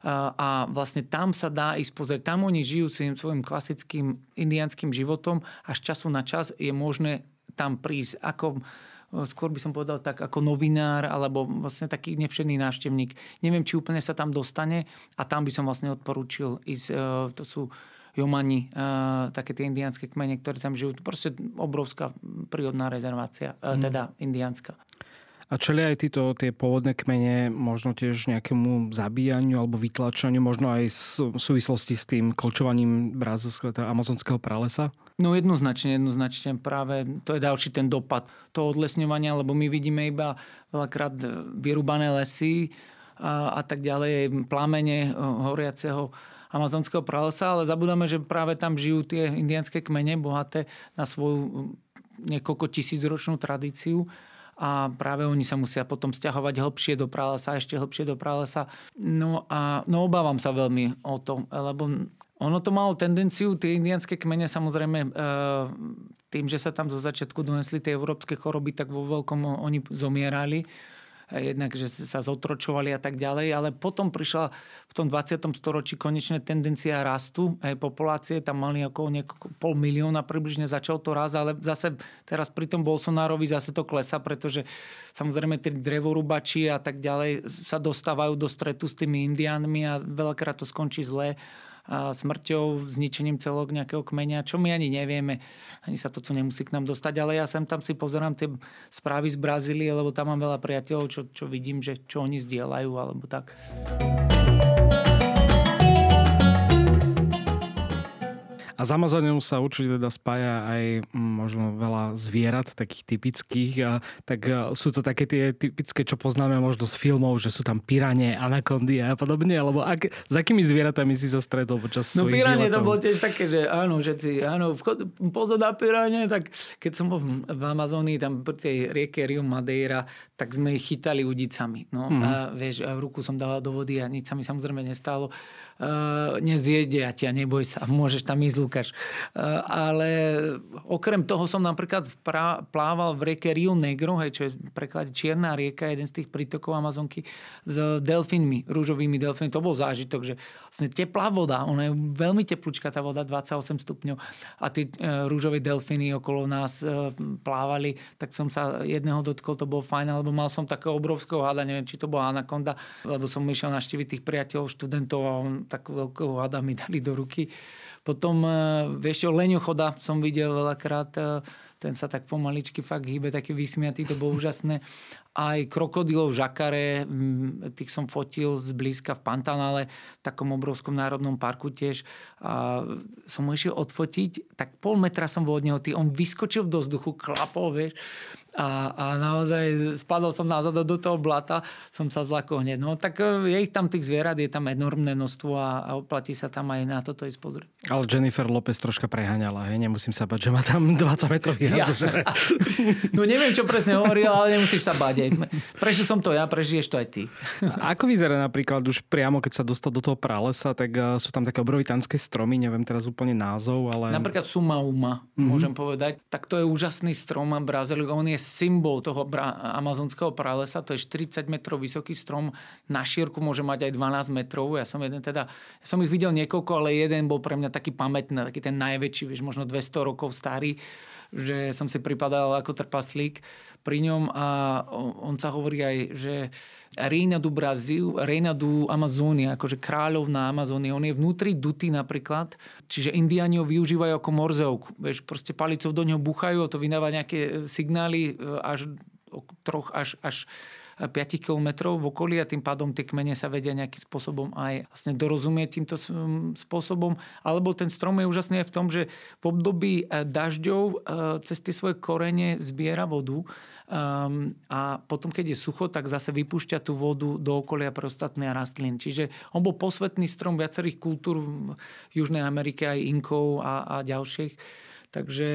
a vlastne tam sa dá ísť pozrieť. Tam oni žijú svojim, klasickým indianským životom a z času na čas je možné tam prísť ako skôr by som povedal tak ako novinár alebo vlastne taký nevšedný návštevník. Neviem, či úplne sa tam dostane a tam by som vlastne odporúčil ísť. E, to sú Jomani, e, také tie indiánske kmene, ktoré tam žijú. Proste obrovská prírodná rezervácia, mm. teda indiánska. A čelia aj títo tie pôvodné kmene možno tiež nejakému zabíjaniu alebo vytlačaniu, možno aj v súvislosti s tým kolčovaním brazilského, teda amazonského pralesa? No jednoznačne, jednoznačne práve to je ďalší ten dopad toho odlesňovania, lebo my vidíme iba veľakrát vyrúbané lesy a, a tak ďalej, plamene horiaceho amazonského pralesa, ale zabudáme, že práve tam žijú tie indianské kmene bohaté na svoju niekoľko tisícročnú tradíciu a práve oni sa musia potom stiahovať hlbšie do pralesa, ešte hlbšie do pralesa. No a no obávam sa veľmi o to, lebo ono to malo tendenciu, tie indianské kmene samozrejme e, tým, že sa tam zo začiatku donesli tie európske choroby, tak vo veľkom oni zomierali jednak, že sa zotročovali a tak ďalej, ale potom prišla v tom 20. storočí konečne tendencia rastu aj populácie, tam mali niekoľko, pol milióna približne začal to raz, ale zase teraz pri tom Bolsonárovi zase to klesa, pretože samozrejme tí drevorubači a tak ďalej sa dostávajú do stretu s tými indiánmi a veľakrát to skončí zle smrťou, zničením celok nejakého kmeňa, čo my ani nevieme. Ani sa to tu nemusí k nám dostať, ale ja sem tam si pozerám tie správy z Brazílie, lebo tam mám veľa priateľov, čo, čo vidím, že čo oni zdieľajú alebo tak. A s Amazoniou sa určite teda spája aj mm, možno veľa zvierat, takých typických. A, tak a, sú to také tie typické, čo poznáme možno z filmov, že sú tam piranie, anakondy a podobne? Alebo ak, s akými zvieratami si sa stretol počas no, piranie to bolo tiež také, že áno, všetci, áno, pozor na piranie, tak keď som bol v Amazónii, tam pri tej rieke Rio Madeira, tak sme ich chytali udicami. No, mm. a vieš, a ruku som dával do vody a nič sa mi samozrejme nestalo nezjedia ťa, neboj sa, môžeš tam ísť, Lukáš. Uh, ale okrem toho som napríklad plával v rieke Rio Negro, hej, čo je preklad Čierna rieka, jeden z tých prítokov Amazonky, s delfínmi, rúžovými delfínmi. To bol zážitok, že vlastne teplá voda, ona je veľmi teplúčka, tá voda 28 stupňov a tie uh, rúžové delfíny okolo nás plávali, tak som sa jedného dotkol, to bolo fajn, alebo mal som takého obrovského hada, neviem, či to bola anakonda, lebo som išiel naštíviť tých priateľov, študentov a on takú veľkého hada mi dali do ruky. Potom, e, vieš čo, leňochoda som videl veľakrát, e, ten sa tak pomaličky fakt hýbe, taký vysmiatý, to bolo úžasné. Aj krokodilov, žakare, tých som fotil zblízka v Pantanále, v takom obrovskom národnom parku tiež. A som ho išiel odfotiť, tak pol metra som bol od neho, on vyskočil do vzduchu, klapol, vieš a, a naozaj spadol som nazad do toho blata, som sa zlakol hneď. No tak e, je ich tam tých zvierat, je tam enormné množstvo a, a oplatí sa tam aj na toto ísť pozrieť. Ale Jennifer Lopez troška preháňala, hej? nemusím sa bať, že má tam 20 metrov ja. No neviem, čo presne hovoril, ale nemusíš sa bať. Prešiel som to ja, prežiješ to aj ty. A ako vyzerá napríklad už priamo, keď sa dostal do toho pralesa, tak e, sú tam také obrovitánske stromy, neviem teraz úplne názov, ale... Napríklad Sumauma, mm-hmm. môžem povedať. Tak to je úžasný strom a Brazílii. On je symbol toho amazonského pralesa, to je 40 metrov vysoký strom, na šírku môže mať aj 12 metrov. Ja som jeden teda, ja som ich videl niekoľko, ale jeden bol pre mňa taký pamätný, taký ten najväčší, vieš, možno 200 rokov starý, že som si pripadal ako trpaslík pri ňom a on sa hovorí aj, že Reina do Brasil, Reina do Amazónia, akože kráľovná Amazónie. On je vnútri duty napríklad, čiže indiáni ho využívajú ako morzeovku. Vieš, proste palicou do neho buchajú, to vydáva nejaké signály e, až troch až, až 5 kilometrov v okolí a tým pádom tie kmene sa vedia nejakým spôsobom aj vlastne dorozumieť týmto spôsobom. Alebo ten strom je úžasný aj v tom, že v období e, dažďov e, cez tie svoje korene zbiera vodu Um, a potom, keď je sucho, tak zase vypúšťa tú vodu do okolia pre ostatné rastlín. Čiže on bol posvetný strom viacerých kultúr v Južnej Amerike, aj Inkov a, a ďalších. Takže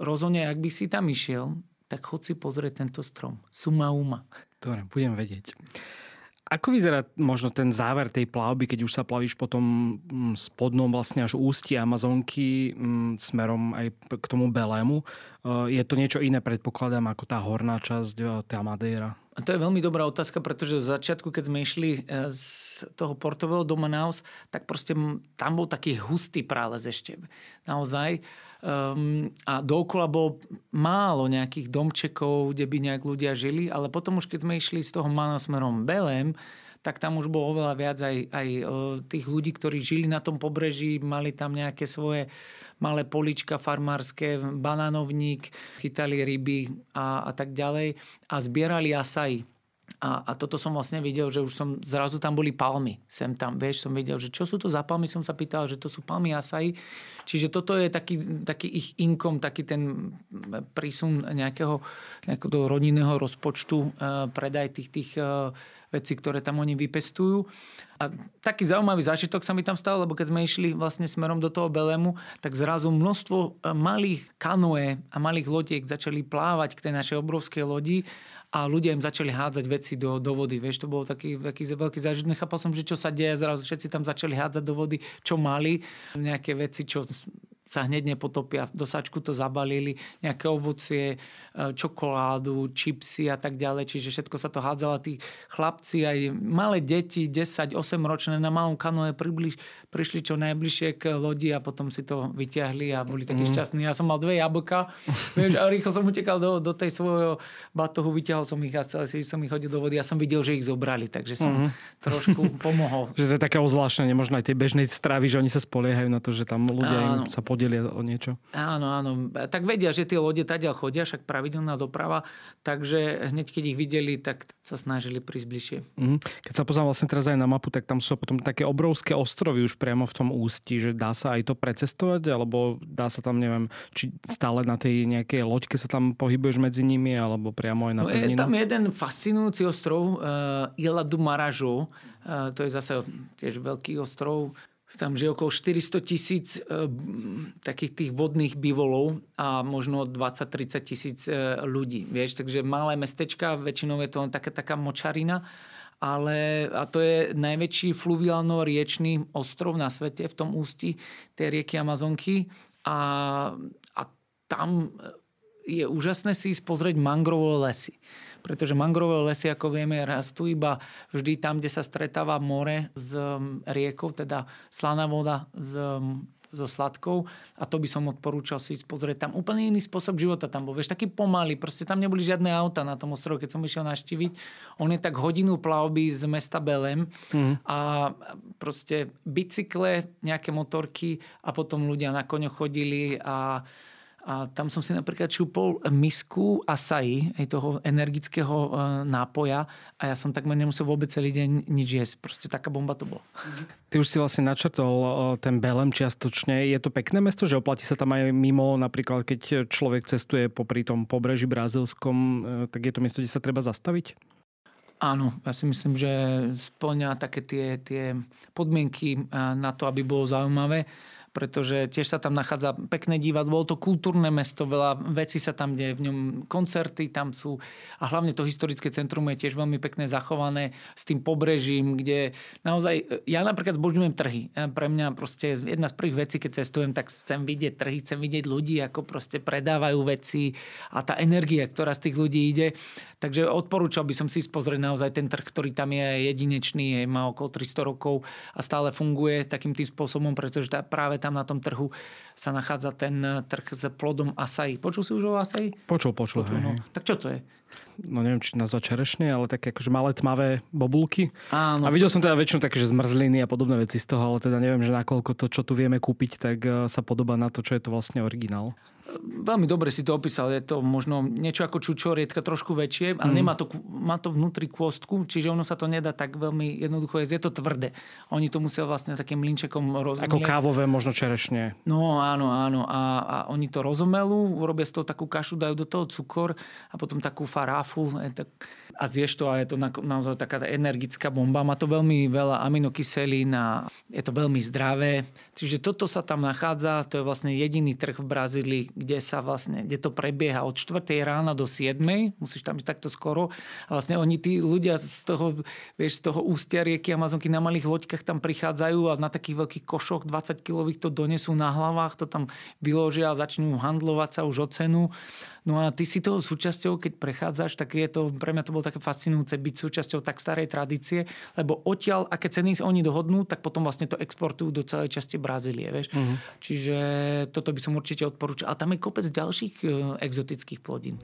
rozhodne, ak by si tam išiel, tak chod si pozrieť tento strom. Suma uma. Dobre, budem vedieť. Ako vyzerá možno ten záver tej plavby, keď už sa plavíš potom mm, spodnom vlastne až ústi Amazonky mm, smerom aj k tomu Belému? E, je to niečo iné, predpokladám, ako tá horná časť, e, tá Madeira? A to je veľmi dobrá otázka, pretože v začiatku, keď sme išli e, z toho portového do Manaus, tak proste tam bol taký hustý prález ešte. Naozaj Um, a dookola bolo málo nejakých domčekov, kde by nejak ľudia žili, ale potom už keď sme išli z toho Mana smerom Belém, tak tam už bolo oveľa viac aj, aj uh, tých ľudí, ktorí žili na tom pobreží, mali tam nejaké svoje malé polička farmárske, banánovník, chytali ryby a, a tak ďalej a zbierali asaj. A, a toto som vlastne videl, že už som, zrazu tam boli palmy. Sem tam, vieš, som videl, že čo sú to za palmy, som sa pýtal, že to sú palmy asaj. Čiže toto je taký, taký ich inkom, taký ten prísun nejakého, nejakého rodinného rozpočtu, uh, predaj tých, tých uh, vecí, ktoré tam oni vypestujú. A taký zaujímavý zážitok sa mi tam stal, lebo keď sme išli vlastne smerom do toho Belému, tak zrazu množstvo e, malých kanoe a malých lodiek začali plávať k tej našej obrovskej lodi a ľudia im začali hádzať veci do, do vody. Vieš, to bol taký, taký veľký zážitok. Nechápal som, že čo sa deje, zrazu všetci tam začali hádzať do vody, čo mali, nejaké veci, čo sa hneď nepotopia. Do sačku to zabalili, nejaké ovocie, e, čokoládu, čipsy a tak ďalej. Čiže všetko sa to hádzalo. Tí chlapci, aj malé deti, 10-8 ročné na malom kanoe približ, prišli čo najbližšie k lodi a potom si to vyťahli a boli takí mm. šťastní. Ja som mal dve jablka vieš, a rýchlo som utekal do, do tej svojho batohu, vyťahol som ich a celé si som ich hodil do vody. Ja som videl, že ich zobrali, takže som mm. trošku pomohol. že to je také ozvláštne, možno aj tej bežnej stravy, že oni sa spoliehajú na to, že tam ľudia im sa podelia o niečo. Áno, áno. Tak vedia, že tie lode tadiaľ chodia, však pravidelná doprava, takže hneď keď ich videli, tak sa snažili prísť bližšie. Mm. Keď sa pozriem vlastne teraz aj na mapu, tak tam sú potom také obrovské ostrovy už priamo v tom ústi, že dá sa aj to precestovať, alebo dá sa tam, neviem, či stále na tej nejakej loďke sa tam pohybuješ medzi nimi, alebo priamo aj na no, Je tam jeden fascinujúci ostrov, uh, Ila du Marajo, uh, to je zase tiež veľký ostrov, tam žije okolo 400 tisíc e, takých tých vodných bivolov a možno 20-30 tisíc e, ľudí. Vieš, takže malé mestečka, väčšinou je to taká, taká močarina, ale a to je najväčší fluviálno-riečný ostrov na svete v tom ústi tej rieky Amazonky a, a tam je úžasné si ísť pozrieť mangrovové lesy pretože mangrové lesy, ako vieme, rastú iba vždy tam, kde sa stretáva more s um, riekou, teda slaná voda s um, so sladkou a to by som odporúčal si ísť pozrieť tam. Úplne iný spôsob života tam bol. Vieš, taký pomalý, proste tam neboli žiadne auta na tom ostrove, keď som išiel naštíviť. On je tak hodinu plavby z mesta Belem mm. a proste bicykle, nejaké motorky a potom ľudia na koňoch chodili a a tam som si napríklad čupol misku asai, aj toho energického e, nápoja a ja som takmer nemusel vôbec celý deň nič jesť. Proste taká bomba to bola. Ty už si vlastne načrtol e, ten Belem čiastočne. Je to pekné mesto, že oplatí sa tam aj mimo, napríklad keď človek cestuje popri tom pobreží brazilskom, e, tak je to miesto, kde sa treba zastaviť? Áno, ja si myslím, že splňa také tie, tie podmienky na to, aby bolo zaujímavé pretože tiež sa tam nachádza pekné divadlo. Bolo to kultúrne mesto, veľa vecí sa tam deje, v ňom koncerty tam sú a hlavne to historické centrum je tiež veľmi pekne zachované s tým pobrežím, kde naozaj, ja napríklad zbožňujem trhy. Pre mňa proste jedna z prvých vecí, keď cestujem, tak chcem vidieť trhy, chcem vidieť ľudí, ako proste predávajú veci a tá energia, ktorá z tých ľudí ide. Takže odporúčal by som si pozrieť naozaj ten trh, ktorý tam je jedinečný, je, má okolo 300 rokov a stále funguje takým tým spôsobom, pretože tá, práve tam na tom trhu sa nachádza ten trh s plodom asai. Počul si už o asai? Počul, počul. počul no. Tak čo to je? no neviem, či nazvať čerešne, ale také akože malé tmavé bobulky. Áno. A videl som teda väčšinu také, že zmrzliny a podobné veci z toho, ale teda neviem, že nakoľko to, čo tu vieme kúpiť, tak eh, sa podobá na to, čo je to vlastne originál. Veľmi dobre si to opísal. Je to možno niečo ako čučorietka, trošku väčšie, ale mm. nemá to, má to vnútri kôstku, čiže ono sa to nedá tak veľmi jednoducho jesť. Je to tvrdé. Oni to musia vlastne takým linčekom rozumieť. Ako kávové, možno čerešne. No áno, áno. A, a oni to rozomelú, urobia z toho takú kašu, dajú do toho cukor a potom takú faráfu. Tak, a zješ to a je to na, naozaj taká energická bomba. Má to veľmi veľa aminokyselín a je to veľmi zdravé. Čiže toto sa tam nachádza, to je vlastne jediný trh v Brazílii, kde sa vlastne, kde to prebieha od 4. rána do 7. Musíš tam ísť takto skoro. A vlastne oni, tí ľudia z toho, vieš, z toho ústia rieky Amazonky na malých loďkách tam prichádzajú a na takých veľkých košoch 20 kilových to donesú na hlavách, to tam vyložia a začnú handlovať sa už o cenu. No a ty si toho súčasťou, keď prechádzaš, tak je to, pre mňa to bolo také fascinujúce byť súčasťou tak starej tradície, lebo odtiaľ, aké ceny oni dohodnú, tak potom vlastne to exportujú do celej časti Brazílie. Vieš? Uh-huh. Čiže toto by som určite odporúčal. A tam je kopec ďalších e, exotických plodín.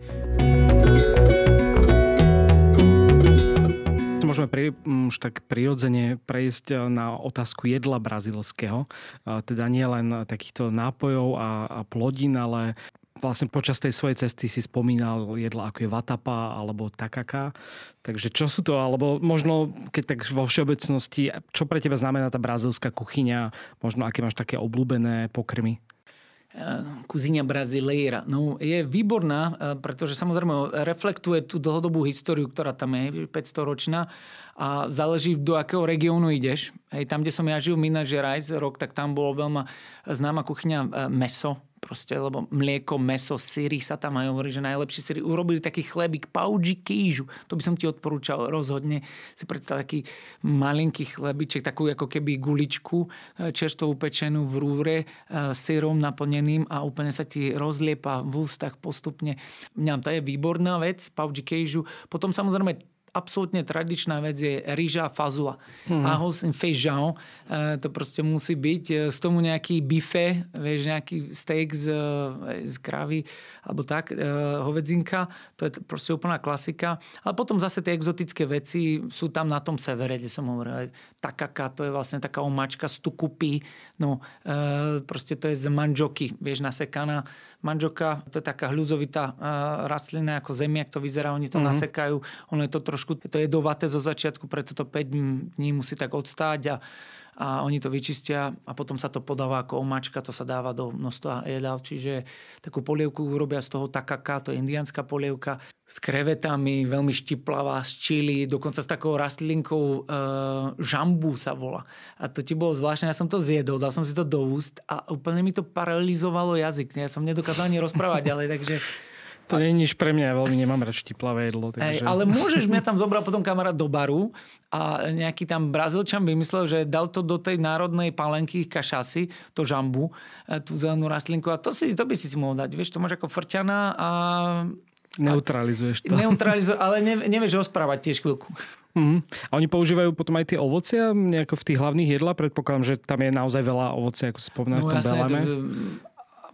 môžeme pri, už tak prirodzene prejsť e, na otázku jedla brazilského. Teda nie len takýchto nápojov a, a plodín, ale vlastne počas tej svojej cesty si spomínal jedla ako je vatapa alebo takaka. Takže čo sú to, alebo možno keď tak vo všeobecnosti, čo pre teba znamená tá brazilská kuchyňa, možno aké máš také obľúbené pokrmy? kuzyňa Brazileira. No, je výborná, e, pretože samozrejme reflektuje tú dlhodobú históriu, ktorá tam je, 500 ročná a záleží do akého regiónu ideš. Hej, tam, kde som ja žil v Minas Gerais rok, tak tam bolo veľmi známa kuchyňa e, meso, proste, lebo mlieko, meso, syry sa tam aj hovorí, že najlepšie syry. Urobili taký chlebík pauji kýžu. To by som ti odporúčal rozhodne si predstav taký malinký chlebiček, takú ako keby guličku e, čerstvo upečenú v rúre e, syrom naplneným a úplne sa ti rozliepa v ústach postupne. Mňam to je výborná vec, pauji kýžu. Potom samozrejme absolútne tradičná vec je rýža a fazula. Mm. Ahos in feijão, e, to proste musí byť. E, z tomu nejaký bife, vieš, nejaký steak z, e, z kravy, alebo tak, hovedzinka, to je proste úplná klasika. Ale potom zase tie exotické veci sú tam na tom severe, kde som hovoril. Takaka, to je vlastne taká omáčka z tukupy, no proste to je z manžoky, vieš, nasekaná manžoka, to je taká hľuzovitá rastlina ako zemiak, to vyzerá, oni to mm-hmm. nasekajú, ono je to trošku, to je jedovaté zo začiatku, preto to 5 dní musí tak odstáť a a oni to vyčistia a potom sa to podáva ako omáčka, to sa dáva do množstva jedál, čiže takú polievku urobia z toho takaka, to je indianská polievka, s krevetami, veľmi štiplavá, z čili, dokonca s takou rastlinkou e, žambu sa volá. A to ti bolo zvláštne, ja som to zjedol, dal som si to do úst a úplne mi to paralizovalo jazyk. Ja som nedokázal ani rozprávať ďalej, takže to nie je nič pre mňa, ja veľmi nemám rád štiplavé jedlo. Takže... Ej, ale môžeš, mňa tam zobrať potom kamarát do baru a nejaký tam Brazílčan vymyslel, že dal to do tej národnej palenky kašasy, to žambu, e, tú zelenú rastlinku a to, si, to by si si mohol dať. Vieš, to máš ako frťana a... Neutralizuješ to. Neutralizu, ale ne, nevieš rozprávať tiež chvíľku. Mm. A oni používajú potom aj tie ovocia nejako v tých hlavných jedlách? Predpokladám, že tam je naozaj veľa ovocia, ako si spomínal no, v tom jasne,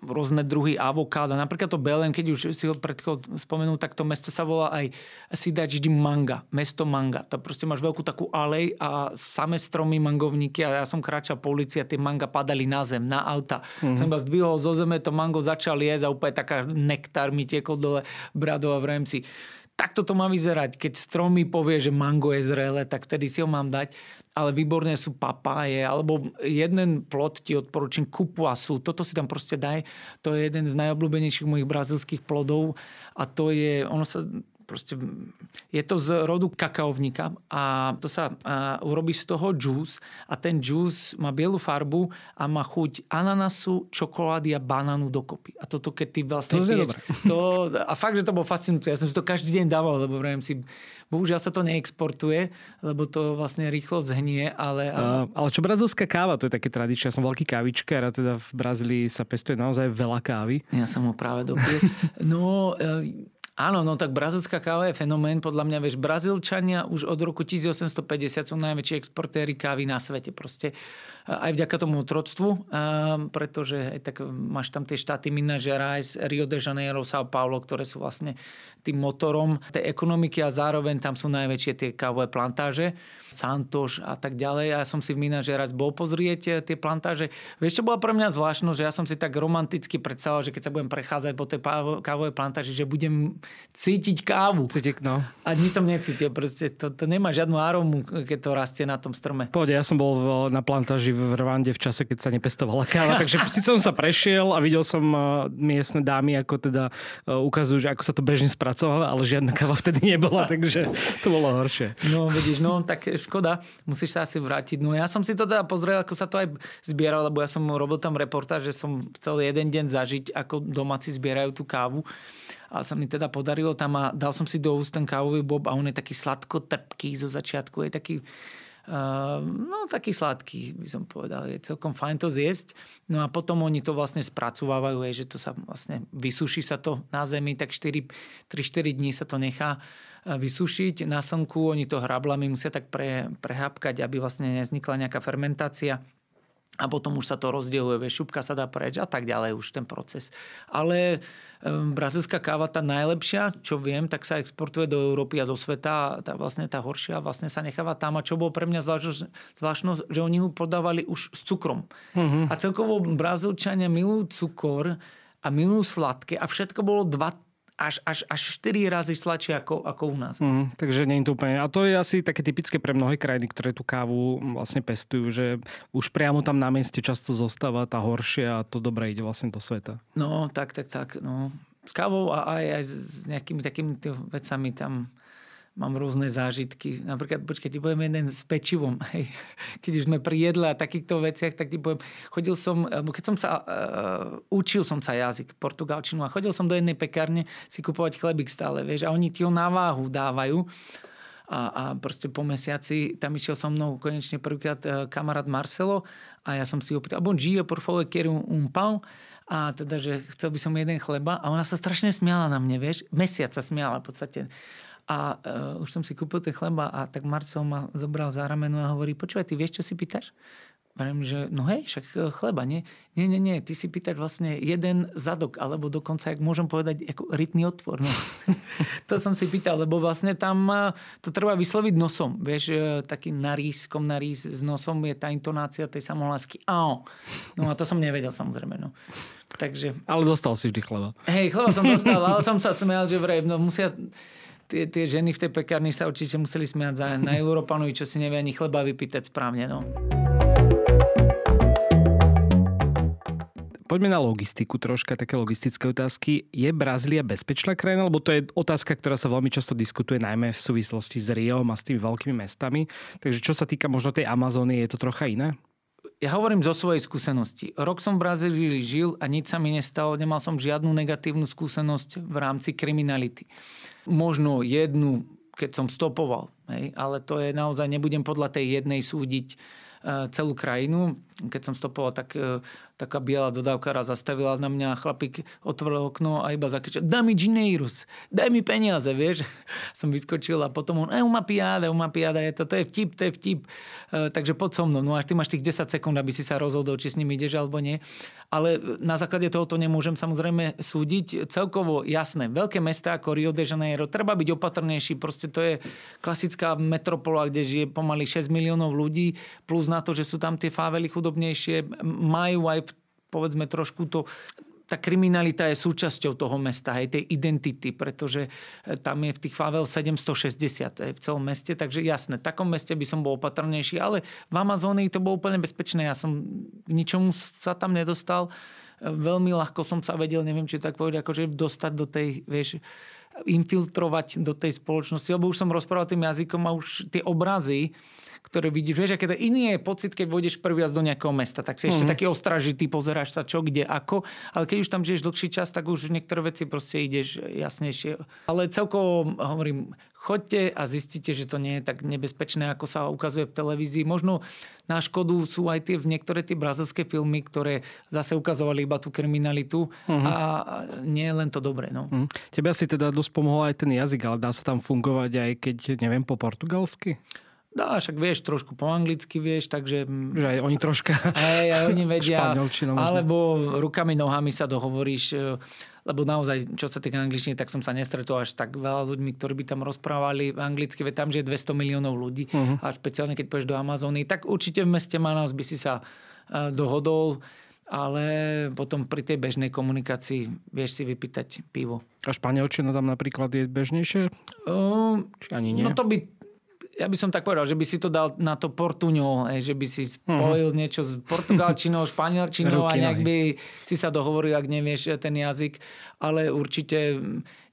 rôzne druhy avokáda. Napríklad to Belém, keď už si ho predchod spomenul, tak to mesto sa volá aj Sidač di Manga. Mesto Manga. To proste máš veľkú takú alej a same stromy mangovníky a ja som kráčal po ulici a tie manga padali na zem, na auta. Mm-hmm. Som iba zdvihol zo zeme, to mango začal jesť a úplne taká nektár mi tiekol dole bradov a vrem si takto to má vyzerať. Keď stromy povie, že mango je zrelé, tak vtedy si ho mám dať. Ale výborné sú papáje, alebo jeden plod ti odporúčam, kupuasu, toto si tam proste daj, to je jeden z najobľúbenejších mojich brazilských plodov a to je, ono sa proste, je to z rodu kakaovníka a to sa a, urobí z toho džús a ten džús má bielu farbu a má chuť ananasu, čokolády a banánu dokopy. A toto keď ty vlastne to pieč, to, a fakt, že to bolo fascinujúce. Ja som si to každý deň dával, lebo vrajím si, bohužiaľ sa to neexportuje, lebo to vlastne rýchlo zhnie, ale... Uh, ale čo brazilská káva, to je také tradičné. Ja som veľký kávičkár a teda v Brazílii sa pestuje naozaj veľa kávy. Ja som ho práve dopil. No, e, Áno, no tak brazilská káva je fenomén. Podľa mňa, vieš, Brazílčania už od roku 1850 sú najväčší exportéry kávy na svete. Proste aj vďaka tomu otroctvu, pretože aj tak máš tam tie štáty Minas Gerais, Rio de Janeiro, São Paulo, ktoré sú vlastne tým motorom tej ekonomiky a zároveň tam sú najväčšie tie kávové plantáže. Santoš a tak ďalej. Ja som si v Minas Gerais bol pozrieť eh, tie plantáže. Vieš, čo bola pre mňa zvláštnosť, že ja som si tak romanticky predstavoval, že keď sa budem prechádzať po tej kávovej plantáži, že budem cítiť kávu. Cítiť, no. A nič som necítil. Proste to, to nemá žiadnu aromu, keď to rastie na tom strome. Poď, ja som bol na plantáži v Rwande v čase, keď sa nepestovala káva, takže síce som sa prešiel a videl som eh, miestne dámy, ako teda eh, ukazujú, že ako sa to bežne spracováva, ale žiadna káva vtedy nebola, takže to bolo horšie. No, vidíš, no, tak škoda, musíš sa asi vrátiť. No ja som si to teda pozrel, ako sa to aj zbieral, lebo ja som robil tam reportáž, že som chcel jeden deň zažiť, ako domáci zbierajú tú kávu a sa mi teda podarilo tam a dal som si do úst ten kávový bob a on je taký sladko-trpký zo začiatku, je taký no taký sladký, by som povedal. Je celkom fajn to zjesť. No a potom oni to vlastne spracovávajú, že to sa vlastne vysuší sa to na zemi, tak 3-4 dní sa to nechá vysušiť na slnku, oni to hrablami musia tak pre, prehápkať, aby vlastne neznikla nejaká fermentácia a potom už sa to rozdieluje, vieš, šupka sa dá preč a tak ďalej už ten proces. Ale um, brazilská káva, tá najlepšia, čo viem, tak sa exportuje do Európy a do sveta. Tá vlastne tá horšia vlastne sa necháva tam. A čo bolo pre mňa zvláštnosť, zvláštnosť že oni ho podávali už s cukrom. Uh-huh. A celkovo Brazílčania milujú cukor a milujú sladké a všetko bolo dva až, až, až 4 razy sladšie ako, ako u nás. Mm, takže nie je to úplne. A to je asi také typické pre mnohé krajiny, ktoré tú kávu vlastne pestujú, že už priamo tam na mieste často zostáva tá horšia a to dobre ide vlastne do sveta. No, tak, tak, tak. No. S kávou a aj, aj s nejakými takými vecami tam mám rôzne zážitky. Napríklad, počkaj, ti poviem jeden s pečivom. Hej. Keď už sme pri jedle a takýchto veciach, tak ti poviem, chodil som, keď som sa, uh, učil som sa jazyk, portugalčinu a chodil som do jednej pekárne si kupovať chlebík stále, vieš, a oni ti ho na váhu dávajú a, a proste po mesiaci tam išiel so mnou konečne prvýkrát uh, kamarát Marcelo a ja som si ho pýtal, bon por favor, quero un pão a teda, že chcel by som jeden chleba a ona sa strašne smiala na mne, vieš, mesiac sa smiala v podstate. A uh, už som si kúpil ten chleba a tak Marcel ma zobral za rameno a hovorí, počúvaj, ty vieš, čo si pýtaš? Vravím, že no hej, však e, chleba, nie? Nie, nie, nie, ty si pýtaš vlastne jeden zadok, alebo dokonca, ak môžem povedať, ako rytný otvor. No. to som si pýtal, lebo vlastne tam e, to treba vysloviť nosom. Vieš, taký narýskom narís s nosom je tá intonácia tej samohlásky. Áno. No a to som nevedel samozrejme. No. Takže... Ale dostal si vždy chleba. Hej, chleba som dostal, ale som sa smial, že vraj, no musia tie, tie ženy v tej pekárni sa určite museli smiať za, na Európanovi, čo si nevie ani chleba vypýtať správne. No. Poďme na logistiku troška, také logistické otázky. Je Brazília bezpečná krajina? Lebo to je otázka, ktorá sa veľmi často diskutuje, najmä v súvislosti s Riom a s tými veľkými mestami. Takže čo sa týka možno tej Amazónie, je to trocha iné? ja hovorím zo svojej skúsenosti. Rok som v Brazílii žil a nič sa mi nestalo. Nemal som žiadnu negatívnu skúsenosť v rámci kriminality možno jednu, keď som stopoval. Hej? Ale to je naozaj, nebudem podľa tej jednej súdiť e, celú krajinu. Keď som stopoval, tak e, taká biela dodávkara zastavila na mňa, chlapík otvoril okno a iba zakričal, daj mi dineiros, daj mi peniaze, vieš. Som vyskočil a potom on, e, uma piada, uma piada, je to, to je vtip, to je vtip. E, takže poď so mnou. No a ty máš tých 10 sekúnd, aby si sa rozhodol, či s ním ideš alebo nie. Ale na základe tohoto nemôžem samozrejme súdiť. Celkovo jasné, veľké mesta ako Rio de Janeiro, treba byť opatrnejší, proste to je klasická metropola, kde žije pomaly 6 miliónov ľudí, plus na to, že sú tam tie fávely chudobnejšie, majú aj povedzme trošku to tá kriminalita je súčasťou toho mesta, aj tej identity, pretože e, tam je v tých favel 760 v celom meste, takže jasné, v takom meste by som bol opatrnejší, ale v Amazónii to bolo úplne bezpečné, ja som k ničomu sa tam nedostal, e, veľmi ľahko som sa vedel, neviem, či tak povedať, akože dostať do tej, vieš, infiltrovať do tej spoločnosti, lebo už som rozprával tým jazykom a už tie obrazy, ktoré vidíš. Vieš, aké to iný je pocit, keď vôjdeš prvý raz do nejakého mesta. Tak si ešte mm-hmm. taký ostražitý, pozeráš sa čo, kde, ako. Ale keď už tam žiješ dlhší čas, tak už niektoré veci proste ideš jasnejšie. Ale celkovo hovorím, choďte a zistíte, že to nie je tak nebezpečné, ako sa ukazuje v televízii. Možno na škodu sú aj tie niektoré tie brazilské filmy, ktoré zase ukazovali iba tú kriminalitu uh-huh. a nie je len to dobré. No. Uh-huh. Tebe si teda dosť pomohol aj ten jazyk, ale dá sa tam fungovať aj keď neviem po portugalsky? Dá, však vieš, trošku po anglicky vieš, takže... Že aj oni troška... Hej, aj oni vedia. alebo rukami, nohami sa dohovoríš, e, lebo naozaj, čo sa týka angličtiny, tak som sa nestretol až tak veľa ľuďmi, ktorí by tam rozprávali anglicky, veď tam, že je 200 miliónov ľudí uh-huh. a špeciálne keď pôjdeš do Amazóny, tak určite v meste Manaus by si sa e, dohodol ale potom pri tej bežnej komunikácii vieš si vypýtať pivo. A španielčina tam napríklad je bežnejšie? Um, Či ani nie? No to by ja by som tak povedal, že by si to dal na to portuňo, že by si spojil uh-huh. niečo s portugalčinou, španielčinou a nejak by si sa dohovoril, ak nevieš ten jazyk. Ale určite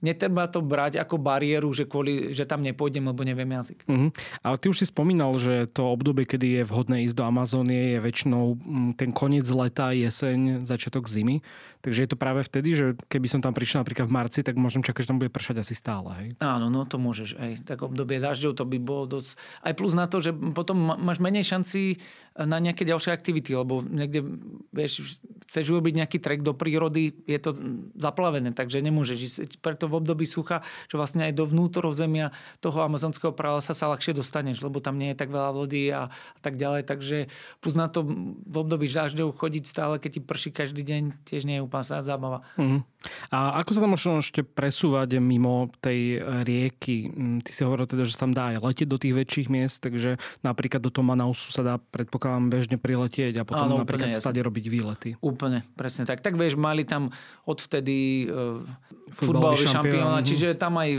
netreba to brať ako bariéru, že, kvôli, že tam nepôjdem, lebo neviem jazyk. Uh-huh. Ale ty už si spomínal, že to obdobie, kedy je vhodné ísť do Amazónie, je väčšinou mm, ten koniec leta, jeseň, začiatok zimy. Takže je to práve vtedy, že keby som tam prišiel napríklad v marci, tak môžem čakať, že tam bude pršať asi stále. Hej? Áno, no to môžeš. Aj tak obdobie dažďov to by bolo dosť... Aj plus na to, že potom máš menej šanci na nejaké ďalšie aktivity, lebo niekde, vieš, chceš urobiť nejaký trek do prírody, je to zaplavené, takže nemôžeš ísť. Preto v období sucha, že vlastne aj do vnútorozemia toho amazonského pralesa sa ľahšie dostaneš, lebo tam nie je tak veľa vody a, a tak ďalej. Takže plus na to v období dažďov chodiť stále, keď ti prší každý deň, tiež nie je úplne zábava. Mm. A ako sa tam možno ešte presúvať mimo tej rieky? Mm, ty si hovoril teda, že sa tam dá aj letieť do tých väčších miest, takže napríklad do toho Manausu sa dá predpokladám, bežne priletieť a potom Áno, napríklad stade robiť výlety. Úplne, presne tak. Tak vieš, mali tam odvtedy uh, futbalový šampión, šampión, čiže tam aj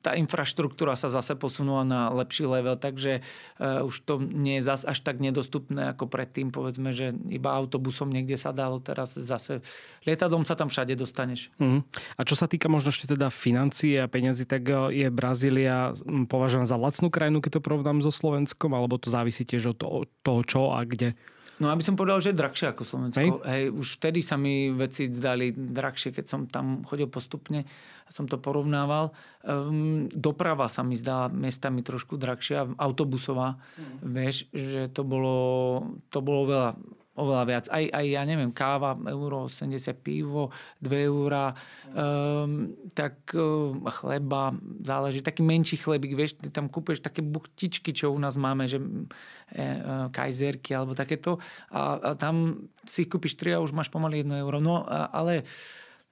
tá infraštruktúra sa zase posunula na lepší level, takže uh, už to nie je zase až tak nedostupné ako predtým. Povedzme, že iba autobusom niekde sa dalo, teraz zase lietadlom sa tam všade dostaneš. Uh-huh. A čo sa týka možno ešte teda financie a peniazy, tak je Brazília považovaná za lacnú krajinu, keď to porovnám so Slovenskom, alebo to závisí tiež od toho, čo a kde? No aby som povedal, že je drahšie ako Slovensko. Hej. Hej, už vtedy sa mi veci zdali drahšie, keď som tam chodil postupne a som to porovnával. Um, doprava sa mi zdala miestami trošku drahšia, autobusová. Mm. Vieš, že to bolo, to bolo veľa oveľa viac. Aj, aj ja neviem, káva, euro 80, pivo, 2 eurá, um, tak um, chleba, záleží, taký menší chlebík, vieš, tam kúpeš také buktičky, čo u nás máme, že e, e, kajzerky alebo takéto a, a tam si kúpiš 3 a už máš pomaly 1 euro. No, a, ale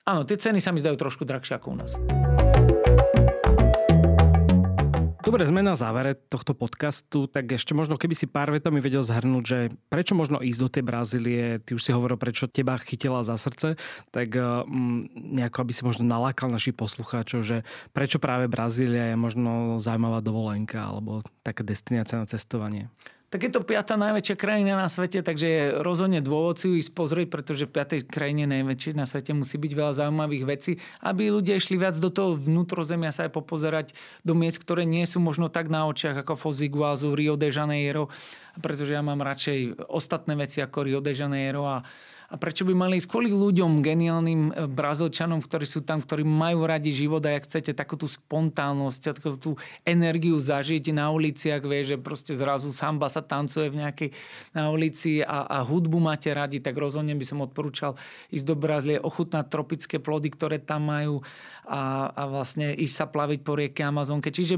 áno, tie ceny sa mi zdajú trošku drahšie ako u nás. Dobre, sme na závere tohto podcastu, tak ešte možno keby si pár vetami vedel zhrnúť, že prečo možno ísť do tej Brazílie, ty už si hovoril, prečo teba chytila za srdce, tak um, nejako aby si možno nalákal našich poslucháčov, že prečo práve Brazília je možno zaujímavá dovolenka alebo taká destinácia na cestovanie tak je to piata najväčšia krajina na svete, takže je rozhodne dôvod si ju ísť pozrieť, pretože v piatej krajine najväčšej na svete musí byť veľa zaujímavých vecí, aby ľudia išli viac do toho vnútrozemia sa aj popozerať do miest, ktoré nie sú možno tak na očiach ako Foz Iguazu, Rio de Janeiro, pretože ja mám radšej ostatné veci ako Rio de Janeiro a a prečo by mali ísť kvôli ľuďom, geniálnym e, brazilčanom, ktorí sú tam, ktorí majú radi život a ak chcete takú tú spontánnosť, takú tú energiu zažiť na uliciach, vie, že proste zrazu samba sa tancuje v nejakej na ulici a, a hudbu máte radi, tak rozhodne by som odporúčal ísť do Brazílie, ochutnať tropické plody, ktoré tam majú a, a vlastne ísť sa plaviť po rieke Amazonke. Čiže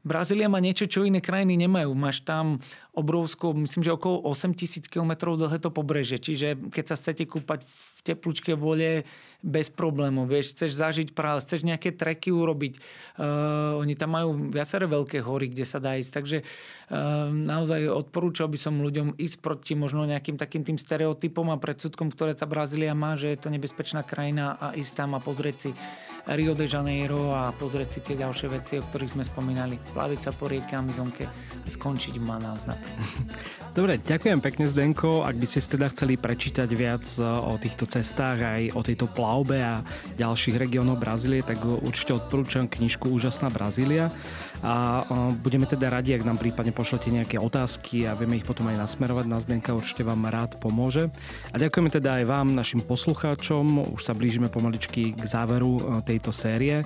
Brazília má niečo, čo iné krajiny nemajú. Máš tam obrovskú, myslím, že okolo 8 tisíc km dlhé to pobreže. Čiže keď sa chcete kúpať v teplúčke vode bez problémov, vieš, chceš zažiť práve, chceš nejaké treky urobiť. Uh, oni tam majú viaceré veľké hory, kde sa dá ísť. Takže uh, naozaj odporúčal by som ľuďom ísť proti možno nejakým takým tým stereotypom a predsudkom, ktoré tá Brazília má, že je to nebezpečná krajina a ísť tam a pozrieť si Rio de Janeiro a pozrieť si tie ďalšie veci, o ktorých sme spomínali. Plaviť sa po rieke Amazonke a skončiť v Manás Dobre, ďakujem pekne Zdenko. Ak by ste teda chceli prečítať viac e, o týchto cestách, aj o tejto plavbe a ďalších regiónoch Brazílie, tak určite odporúčam knižku Úžasná Brazília a budeme teda radi, ak nám prípadne pošlete nejaké otázky a vieme ich potom aj nasmerovať na Zdenka, určite vám rád pomôže. A ďakujeme teda aj vám, našim poslucháčom, už sa blížime pomaličky k záveru e, tejto série e,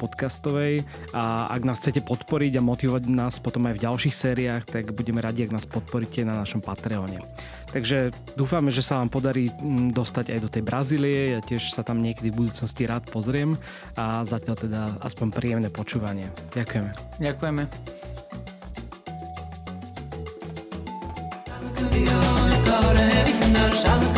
podcastovej a ak nás chcete podporiť a motivovať nás potom aj v ďalších sériách, tak budeme radi, ak nás podporíte na našom Patreone. Takže dúfame, že sa vám podarí mm, dostať aj do tej Brazílie. Ja tiež sa tam niekedy v budúcnosti rád pozriem a zatiaľ teda aspoň príjemné počúvanie. Ďakujeme. Ďakujeme. A